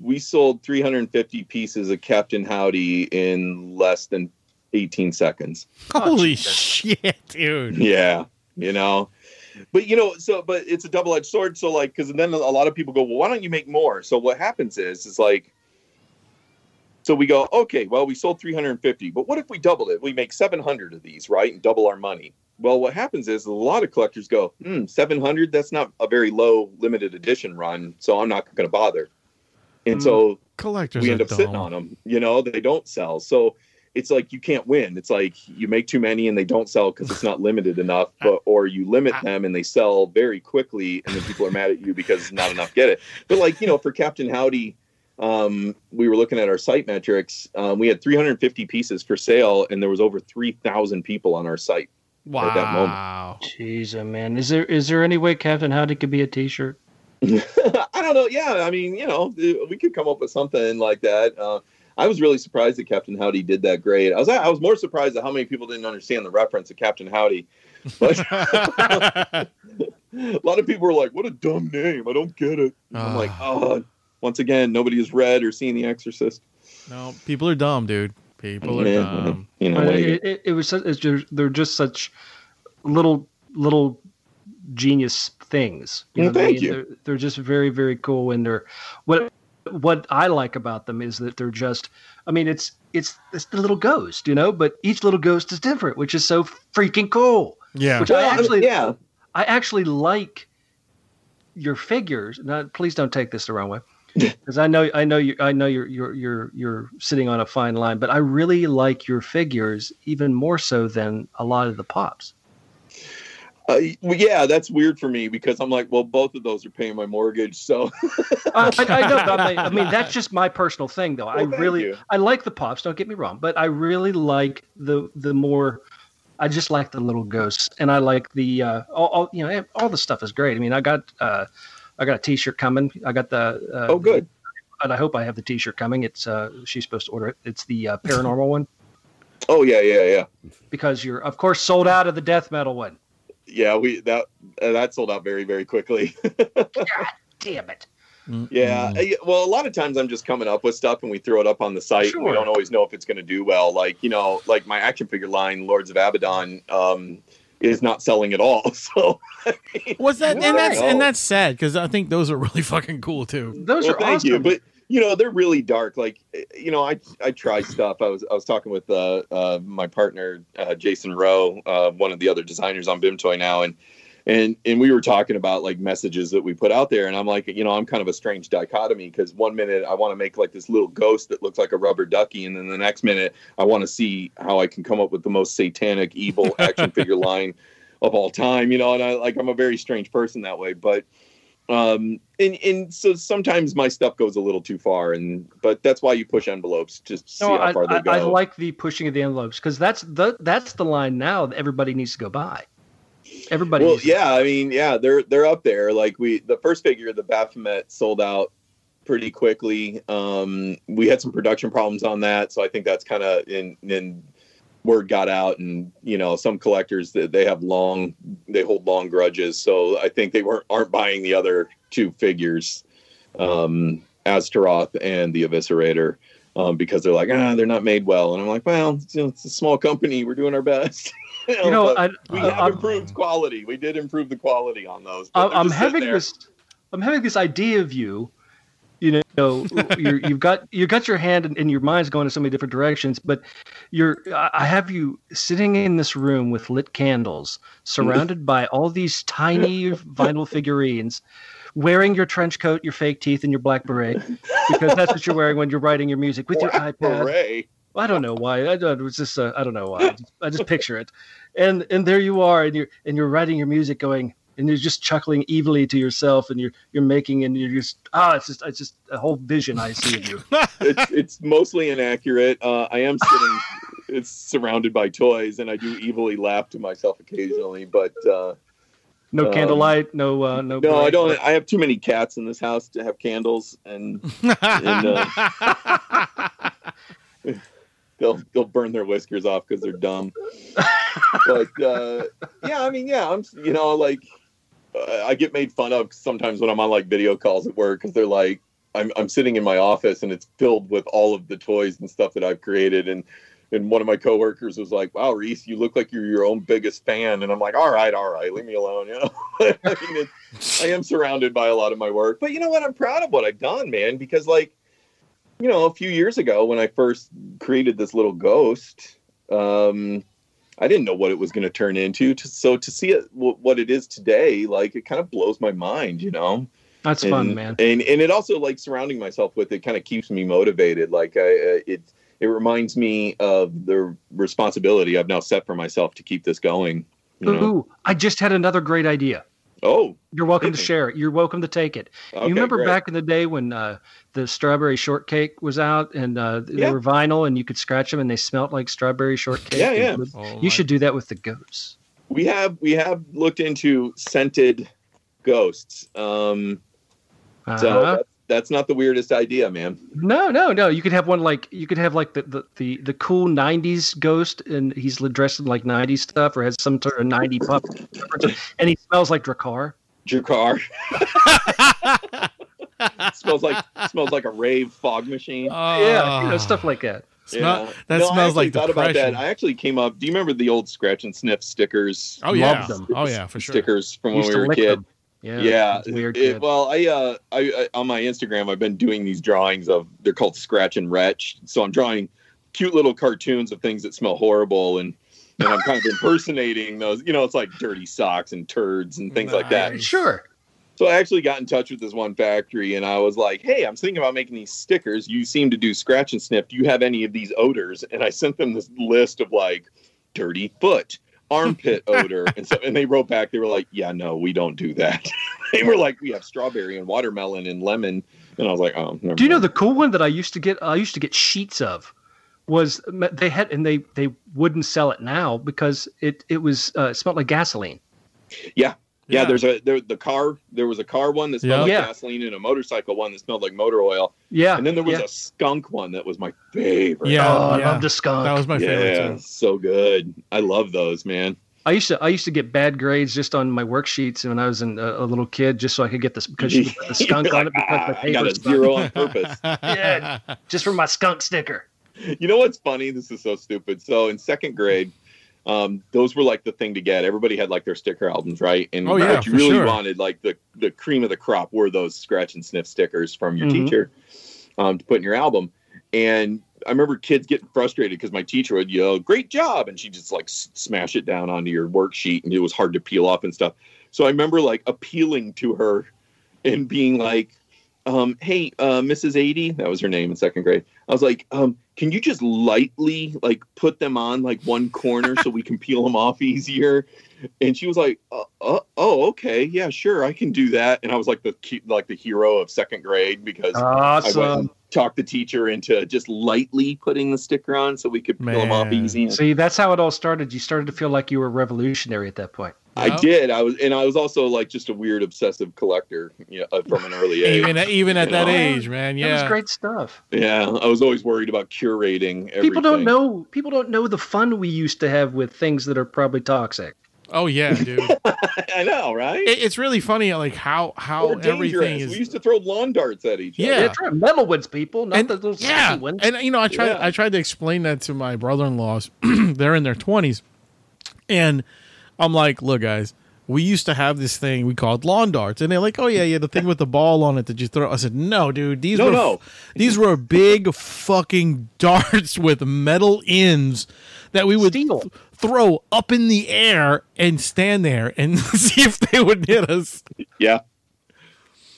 we sold 350 pieces of Captain Howdy in less than 18 seconds. Holy Jesus. shit, dude! Yeah, you know. But you know, so but it's a double-edged sword. So like, because then a lot of people go, well, why don't you make more? So what happens is, is like, so we go, okay, well, we sold 350, but what if we doubled it? We make 700 of these, right, and double our money. Well, what happens is a lot of collectors go, hmm, 700. That's not a very low limited edition run, so I'm not going to bother. And so Collectors we end up dumb. sitting on them. You know, they don't sell. So it's like you can't win. It's like you make too many and they don't sell because it's not limited enough, [laughs] but or you limit them and they sell very quickly, and then people are mad at you because not enough get it. But like you know, for Captain Howdy, um, we were looking at our site metrics. Um, we had 350 pieces for sale, and there was over 3,000 people on our site. Wow. at that moment. Jeez, man, is there is there any way Captain Howdy could be a T-shirt? [laughs] I don't know. Yeah, I mean, you know, we could come up with something like that. Uh, I was really surprised that Captain Howdy did that great. I was I was more surprised at how many people didn't understand the reference of Captain Howdy. But [laughs] [laughs] a lot of people were like, "What a dumb name! I don't get it." I'm like, "Oh, once again, nobody has read or seen The Exorcist." no, people are dumb, dude. People are Yeah, dumb. you know, But what do you- it, it, it was such, it's just, they're just such little little genius things. Well, what I thank mean? you. They're, they're just very very cool, and they're what what I like about them is that they're just. I mean, it's it's it's the little ghost, you know, but each little ghost is different, which is so freaking cool. Yeah. Which I Well, actually yeah. I actually like your figures. Now, please don't take this the wrong way, [laughs] because I know I know you I know you're you're you're you're sitting on a fine line, but I really like your figures even more so than a lot of the pops. Uh, well, yeah, that's weird for me because I'm like, well, both of those are paying my mortgage, so [laughs] I, I, I know, but I mean, I mean that's just my personal thing, though. I Well, thank really you. I like the pops. Don't get me wrong, but I really like the the more. I just like the little ghosts, and I like the uh, all, all you know all the stuff is great. I mean, I got uh, I got a T-shirt coming. I got the uh, oh, good. and I hope I have the T-shirt coming. It's uh, she's supposed to order it. It's the uh, [laughs] paranormal one Oh, yeah, yeah, yeah. because you're of course sold out of the death metal one. Yeah, we that uh, that sold out very, very quickly. God [laughs] damn it! Yeah. I- Well, a lot of times I'm just coming up with stuff and we throw it up on the site. and We don't always know if it's going to do well. Like, you know, like my action figure line, Lords of Abaddon, um, is not selling at all. [laughs] So, What's that? And that's and that's sad because I think those are really fucking cool too. Those well, are thank awesome. you. But you know, they're really dark. Like, eh, you know, I I try stuff. I was I was talking with uh, uh my partner uh, Jason Rowe, uh, one of the other designers on BIMToy now, and and and we were talking about like messages that we put out there, and I'm like, you know, I'm kind of a strange dichotomy because one minute I want to make like this little ghost that looks like a rubber ducky, and then the next minute I want to see how I can come up with the most satanic, evil action figure [laughs] line of all time. You know, and I like I'm a very strange person that way, but um and and so sometimes my stuff goes a little too far and but that's why you push envelopes just to see No, how I, far they I, go I like the pushing of the envelopes because that's the that's the line now that everybody needs to go by. Everybody. well needs to- yeah i mean yeah they're they're up there like we the first figure the baphomet sold out pretty quickly um we had some production problems on that so i think that's kind of in in word got out and you know some collectors that they have long they hold long grudges so i think they weren't aren't buying the other two figures um astaroth and the eviscerator um because they're like ah they're not made well and i'm like well it's, you know, it's a small company we're doing our best [laughs] you know, I, we I, have I'm, improved quality we did improve the quality on those I, i'm having this. I'm having this idea of you. You know, you're, you've got you got your hand and, and your mind's going in so many different directions. But you're, I have you sitting in this room with lit candles, surrounded [laughs] by all these tiny vinyl figurines, wearing your trench coat, your fake teeth, and your black beret, because that's what you're wearing when you're writing your music with your iPad. beret. I don't know why. I don't, it was just uh, I don't know why. I just, I just picture it, and and there you are, and you're and you're writing your music, going, and you're just chuckling evilly to yourself, and you're you're making, and you're just ah, it's just it's just a whole vision I see of you. [laughs] it's it's mostly inaccurate. Uh, I am sitting. [laughs] it's surrounded by toys, and I do evilly laugh to myself occasionally. But uh, No Um, candlelight, no uh, no. no, I don't. I have too many cats in this house to have candles, and [laughs] and uh, they'll they'll burn their whiskers off because they're dumb. but uh, yeah, I mean, yeah, I'm you know like I get made fun of sometimes when I'm on like video calls at work because they're like I'm I'm sitting in my office and it's filled with all of the toys and stuff that I've created and. And one of my coworkers was like, "Wow, Reis, you look like you're your own biggest fan." And I'm like, "All right, all right, leave me alone." You know, [laughs] I mean, I am surrounded by a lot of my work, but you know what? I'm proud of what I've done, man. Because like, you know, a few years ago when I first created this little ghost, um, I didn't know what it was going to turn into. So to see it, what it is today, like it kind of blows my mind, you know. That's and, fun, man. And and it also like surrounding myself with it kind of keeps me motivated. Like I, uh, it it reminds me of the responsibility I've now set for myself to keep this going. You know? Ooh, I just had another great idea. Oh, You're welcome to share it. You're welcome to take it. okay, you remember great. back in the day when uh, the strawberry shortcake was out and uh, they Yeah. were vinyl and you could scratch them and they smelt like strawberry shortcake? Yeah, yeah. You, Oh you my- should do that with the ghosts. we have we have looked into scented ghosts. Um, so Uh-huh. that's, that's not the weirdest idea, man. No, no, no. You could have one like you could have like the the, the, the cool '90s ghost, and he's dressed in like '90s stuff, or has some sort of '90 pup, and he smells like Drakkar. Jakar [laughs] smells like smells like a rave fog machine. yeah, you know Ah. stuff like that. Smell- Yeah. that No, I smells actually like thought about that. I actually came up. Do you remember the old scratch and sniff stickers? Oh yeah. them. Oh yeah, for sure. Stickers from when we were a kid. them. Yeah, Yeah, weird. it- well, I, uh, I, I on my Instagram, I've been doing these drawings of they're called scratch and retch. So I'm drawing cute little cartoons of things that smell horrible, and and I'm kind of [laughs] impersonating those. You know, it's like dirty socks and turds and things like that. Sure. So I actually got in touch with this one factory, and I was like, "Hey, I'm thinking about making these stickers. You seem to do scratch and sniff. Do you have any of these odors?" And I sent them this list of like dirty foot, armpit [laughs] odor, and so and they wrote back. They were like, "Yeah, no, we don't do that." [laughs] they were like, "We have strawberry and watermelon and lemon," and I was like, "Oh, Do you know mind." the cool one that I used to get? I used to get sheets of. Was they had and they they wouldn't sell it now because it it was uh, it smelled like gasoline. Yeah, there's a there, the car. There was a car one that smelled Yeah. like Yeah. gasoline, and a motorcycle one that smelled like motor oil, Yeah, and then there was yeah. a skunk one that was my favorite. Yeah, oh, I love the skunk. That was my favorite yeah, too. so good. I love those, man. I used to I used to get bad grades just on my worksheets when I was in a, a little kid, just so I could get this because you put the skunk on it because Ah, the [laughs] I got a paper's zero on purpose. [laughs] Yeah, just for my skunk sticker. You know what's funny? This is so stupid. So in second grade, um, those were like the thing to get. Everybody had like their sticker albums, right? And Oh, yeah, what you really sure. wanted, like the the cream of the crop, were those scratch and sniff stickers from your Mhm. teacher um, to put in your album. And I remember kids getting frustrated because my teacher would yell, "Great job!" and she just like s- smash it down onto your worksheet, and it was hard to peel off and stuff. So I remember like appealing to her and being like, um, "Hey, uh, Mrs. 80, that was her name in second grade." I was like, um, "Can you just lightly like put them on like one corner so we can peel them off easier?" And she was like, uh, uh, "Oh, okay, yeah, sure, I can do that." And I was like the ki- like the hero of second grade because I went Awesome. and talked the teacher into just lightly putting the sticker on so we could peel them off easy. See, that's how it all started. You started to feel like you were revolutionary at that point. I did. I was, and I was also like just a weird obsessive collector yeah, uh, from an early age. even at, even at that Yeah. age, man. Yeah, that was great stuff. yeah, I was always worried about curating. Everything. People don't know. People don't know the fun we used to have with things that are probably toxic. Oh yeah, dude. [laughs] I know, right? It- it's really funny, like how how Or dangerous. everything is. We used to throw lawn darts at each Yeah. other. That's right. Metalwoods, people, not and, the little yeah, ones. and you know, I tried Yeah. I tried to explain that to my brother-in-laws. [clears throat] They're in their twenties, and I'm like, look, guys, we used to have this thing we called lawn darts, and they're like, oh yeah, yeah, the thing with the ball on it that you throw. I said, no, dude, these No, were no. these were big fucking [laughs] darts with metal ends that we would th- throw up in the air and stand there and [laughs] see if they would hit us. Yeah.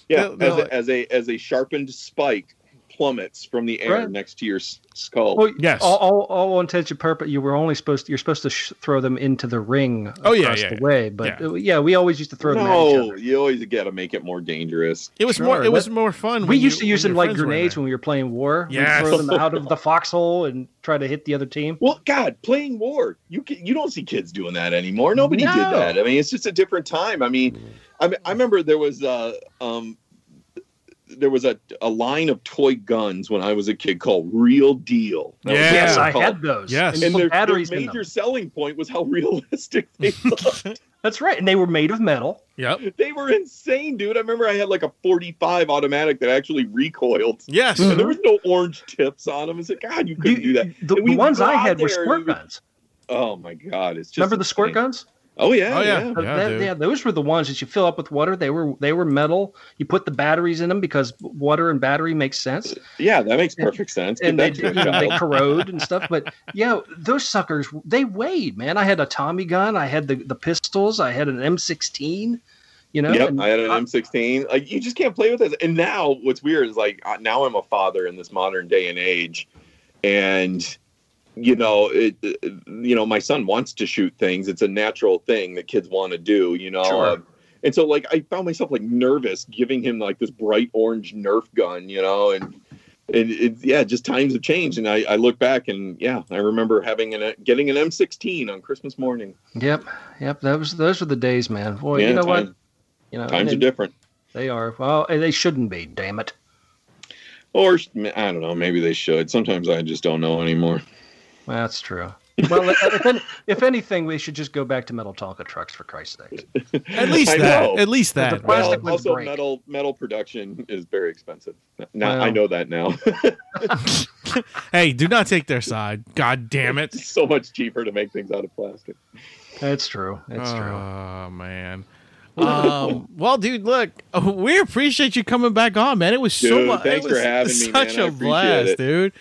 Yeah, they'll as, a, as a as a sharpened spike plummets from the air Right. next to your skull. Well, Yes. All, all, all intents and purpose, you were only supposed to, you're supposed to sh- throw them into the ring Oh, yeah, yeah, the yeah. way. But Yeah. uh, yeah. we always used to throw them at each no, other. you always got to make it more dangerous. It was Sure, more. It was more fun. We used you- to use them like friends were in grenades when we were playing war. Yeah, throw them out of the [laughs] foxhole and try to hit the other team. Well, God, playing war, you can, you don't see kids doing that anymore. Nobody did that. I mean, it's just a different time. I mean, I, mean, I remember there was uh, um, there was a, a line of toy guns when I was a kid called Real Deal. That Yeah. Yes, I called. had those. Yes. And, And their, their batteries in major selling point was how [laughs] realistic they [laughs] looked. That's right. And they were made of metal. Yep. they were insane, dude. I remember I had like a 45 automatic that actually recoiled. Yes. And there was no orange tips on them. I said, God, you couldn't Mm-hmm. You- do that. The, the ones I had were squirt we guns. Oh my God, it's just Remember the squirt guns? Oh yeah, Oh, yeah. yeah. Yeah, that- yeah, those were the ones that you fill up with water. They were they were metal. You put the batteries in them because water and battery makes sense, Yeah, that makes perfect sense. Give and they that to a you know, they corrode and [laughs] stuff. But yeah, those suckers they weighed. Man, I had a Tommy gun. I had the the pistols. I had an M16. You know, Yep, and I had an I- M16. Like you just can't play with this. And now, what's weird is like now I'm a father in this modern day and age, and you know, it, you know, my son wants to shoot things. It's a natural thing that kids want to do. You know, Sure. Uh, and so like I found myself like nervous giving him like this bright orange Nerf gun. You know, and. It, it, yeah, just times have changed, and I, I look back and yeah, I remember having an getting an M16 on Christmas morning. Yep, yep. That was those were the days, man. Boy, yeah, you know time- what? You know, Times are different. they are. Well, they shouldn't be. Damn it. Or I don't know, maybe they should. Sometimes I just don't know anymore. That's true. Well, if, any, if anything, we should just go back to metal Tonka trucks for Christ's sake. At least I that. know. At least that. Well, plastic ones also break. metal metal production is very expensive. Now Well. I know that now. [laughs] Hey, do not take their side. God damn it. it's [laughs] so much cheaper to make things out of plastic. That's true. That's true. Oh man. Um, [laughs] well, dude, look, we appreciate you coming back on, man. It was so much. thanks it was for having me, Such man. I a appreciate blast, it. dude.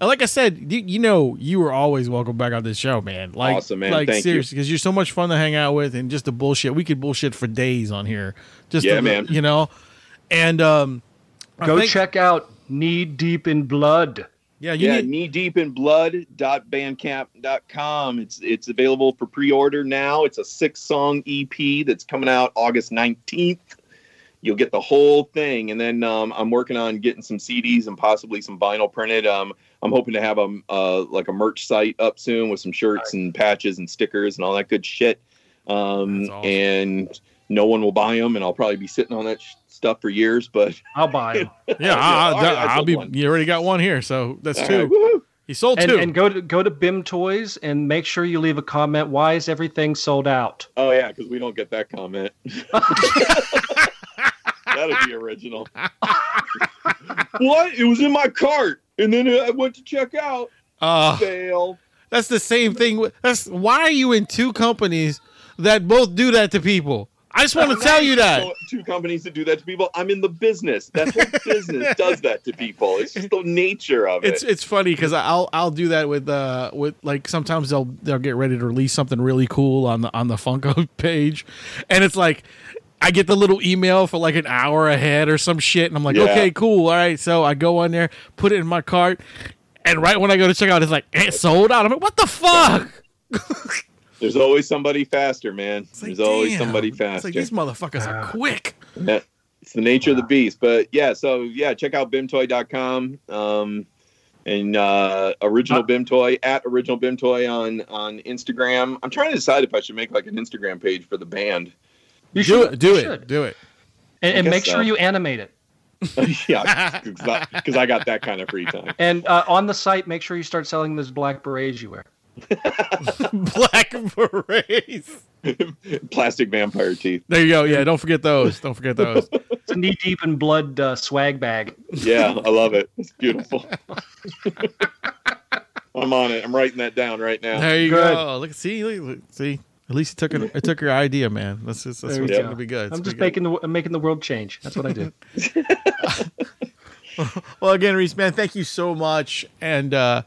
And like I said, you, you know, you were always welcome back on this show, man. Like, Awesome, man. Like Thank you. seriously, because you're so much fun to hang out with, and just the bullshit. We could bullshit for days on here. Just Yeah, to- man. You know, and um, Go think- check out Knee Deep in Blood. Yeah, you yeah, need. knee deep in blood.bandcamp.com. It's it's available for pre-order now. It's a six-song EP that's coming out August 19th. You'll get the whole thing, and then um, I'm working on getting some CDs and possibly some vinyl printed. Um, I'm hoping to have a uh, like a merch site up soon with some shirts and patches and stickers and all that good shit. Um, awesome. And no one will buy them, and I'll probably be sitting on that sh- stuff for years. But [laughs] I'll buy them. [laughs] Yeah, I, All right, I will sold be. one. You already got one here, so that's All two. right. He sold And, two. and go to go to BIM Toys and make sure you leave a comment. Why is everything sold out? Oh yeah, because we don't get that comment. [laughs] That'd be original. what? It was in my cart, and then I went to check out. uh, Fail. that's the same thing. That's why are you in two companies that both do that to people? I just want to tell you that. Two companies that do that to people. I'm in the business. That's what [laughs] business does that to people. It's just the nature of it. It's it. it's funny because I'll I'll do that with uh with like sometimes they'll they'll get ready to release something really cool on the on the Funko [laughs] page, and it's like I get the little email for like an hour ahead or some shit, and I'm like, Yeah. okay, cool, all right. So I go on there, put it in my cart, and right when I go to check out, it's like it sold out. I'm like, what the fuck? [laughs] There's always somebody faster, man. It's like, There's always damn. somebody It's faster. like these motherfuckers are quick. Yeah, it's the nature of the beast. But yeah, so yeah, check out bimtoy.com um, and uh, original Uh, bimtoy at original bimtoy on on Instagram. I'm trying to decide if I should make like an Instagram page for the band. You do should it, do you it, should. do it. and, and guess make sure you animate it. [laughs] yeah, because I got that kind of free time. And uh, on the site, make sure you start selling those black berets you wear. [laughs] Black berets. Plastic vampire teeth. There you go. Yeah, don't forget those. Don't forget those. [laughs] It's a knee deep in blood uh, swag bag. Yeah, I love it. It's beautiful. I'm on it. I'm writing that down right now. There you Good. go. Look, at see, look, look, see. At least it took it, it took your idea, man. That's just, that's There what's you going to be good. It's I'm just gonna making the I'm making the world change. That's what I do. [laughs] [laughs] Well, again, Reis, man, thank you so much. And uh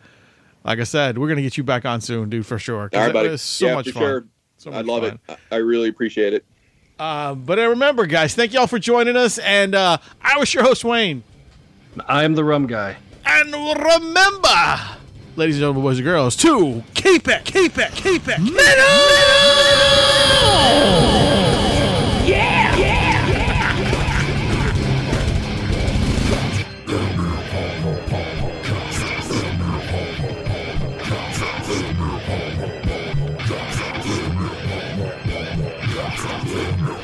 like I said, we're gonna get you back on soon, dude, for sure. 'cause All right, it buddy. was so yeah, much for fun. sure. So I love fun. it. I I really appreciate it. Uh, but uh, remember, guys, thank y'all for joining us. And uh, I was your host, Wayne. I am the rum guy. And remember, ladies and gentlemen, boys and girls, to keep it, keep it, keep it, metal! Metal! Yeah, yeah, yeah.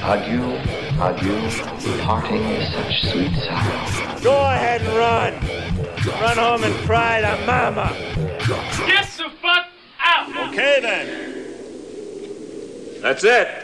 Adieu, adieu, parting is such sweet sorrow. Go ahead and run. Run home and cry to mama. Get the fuck out! Okay then. That's it.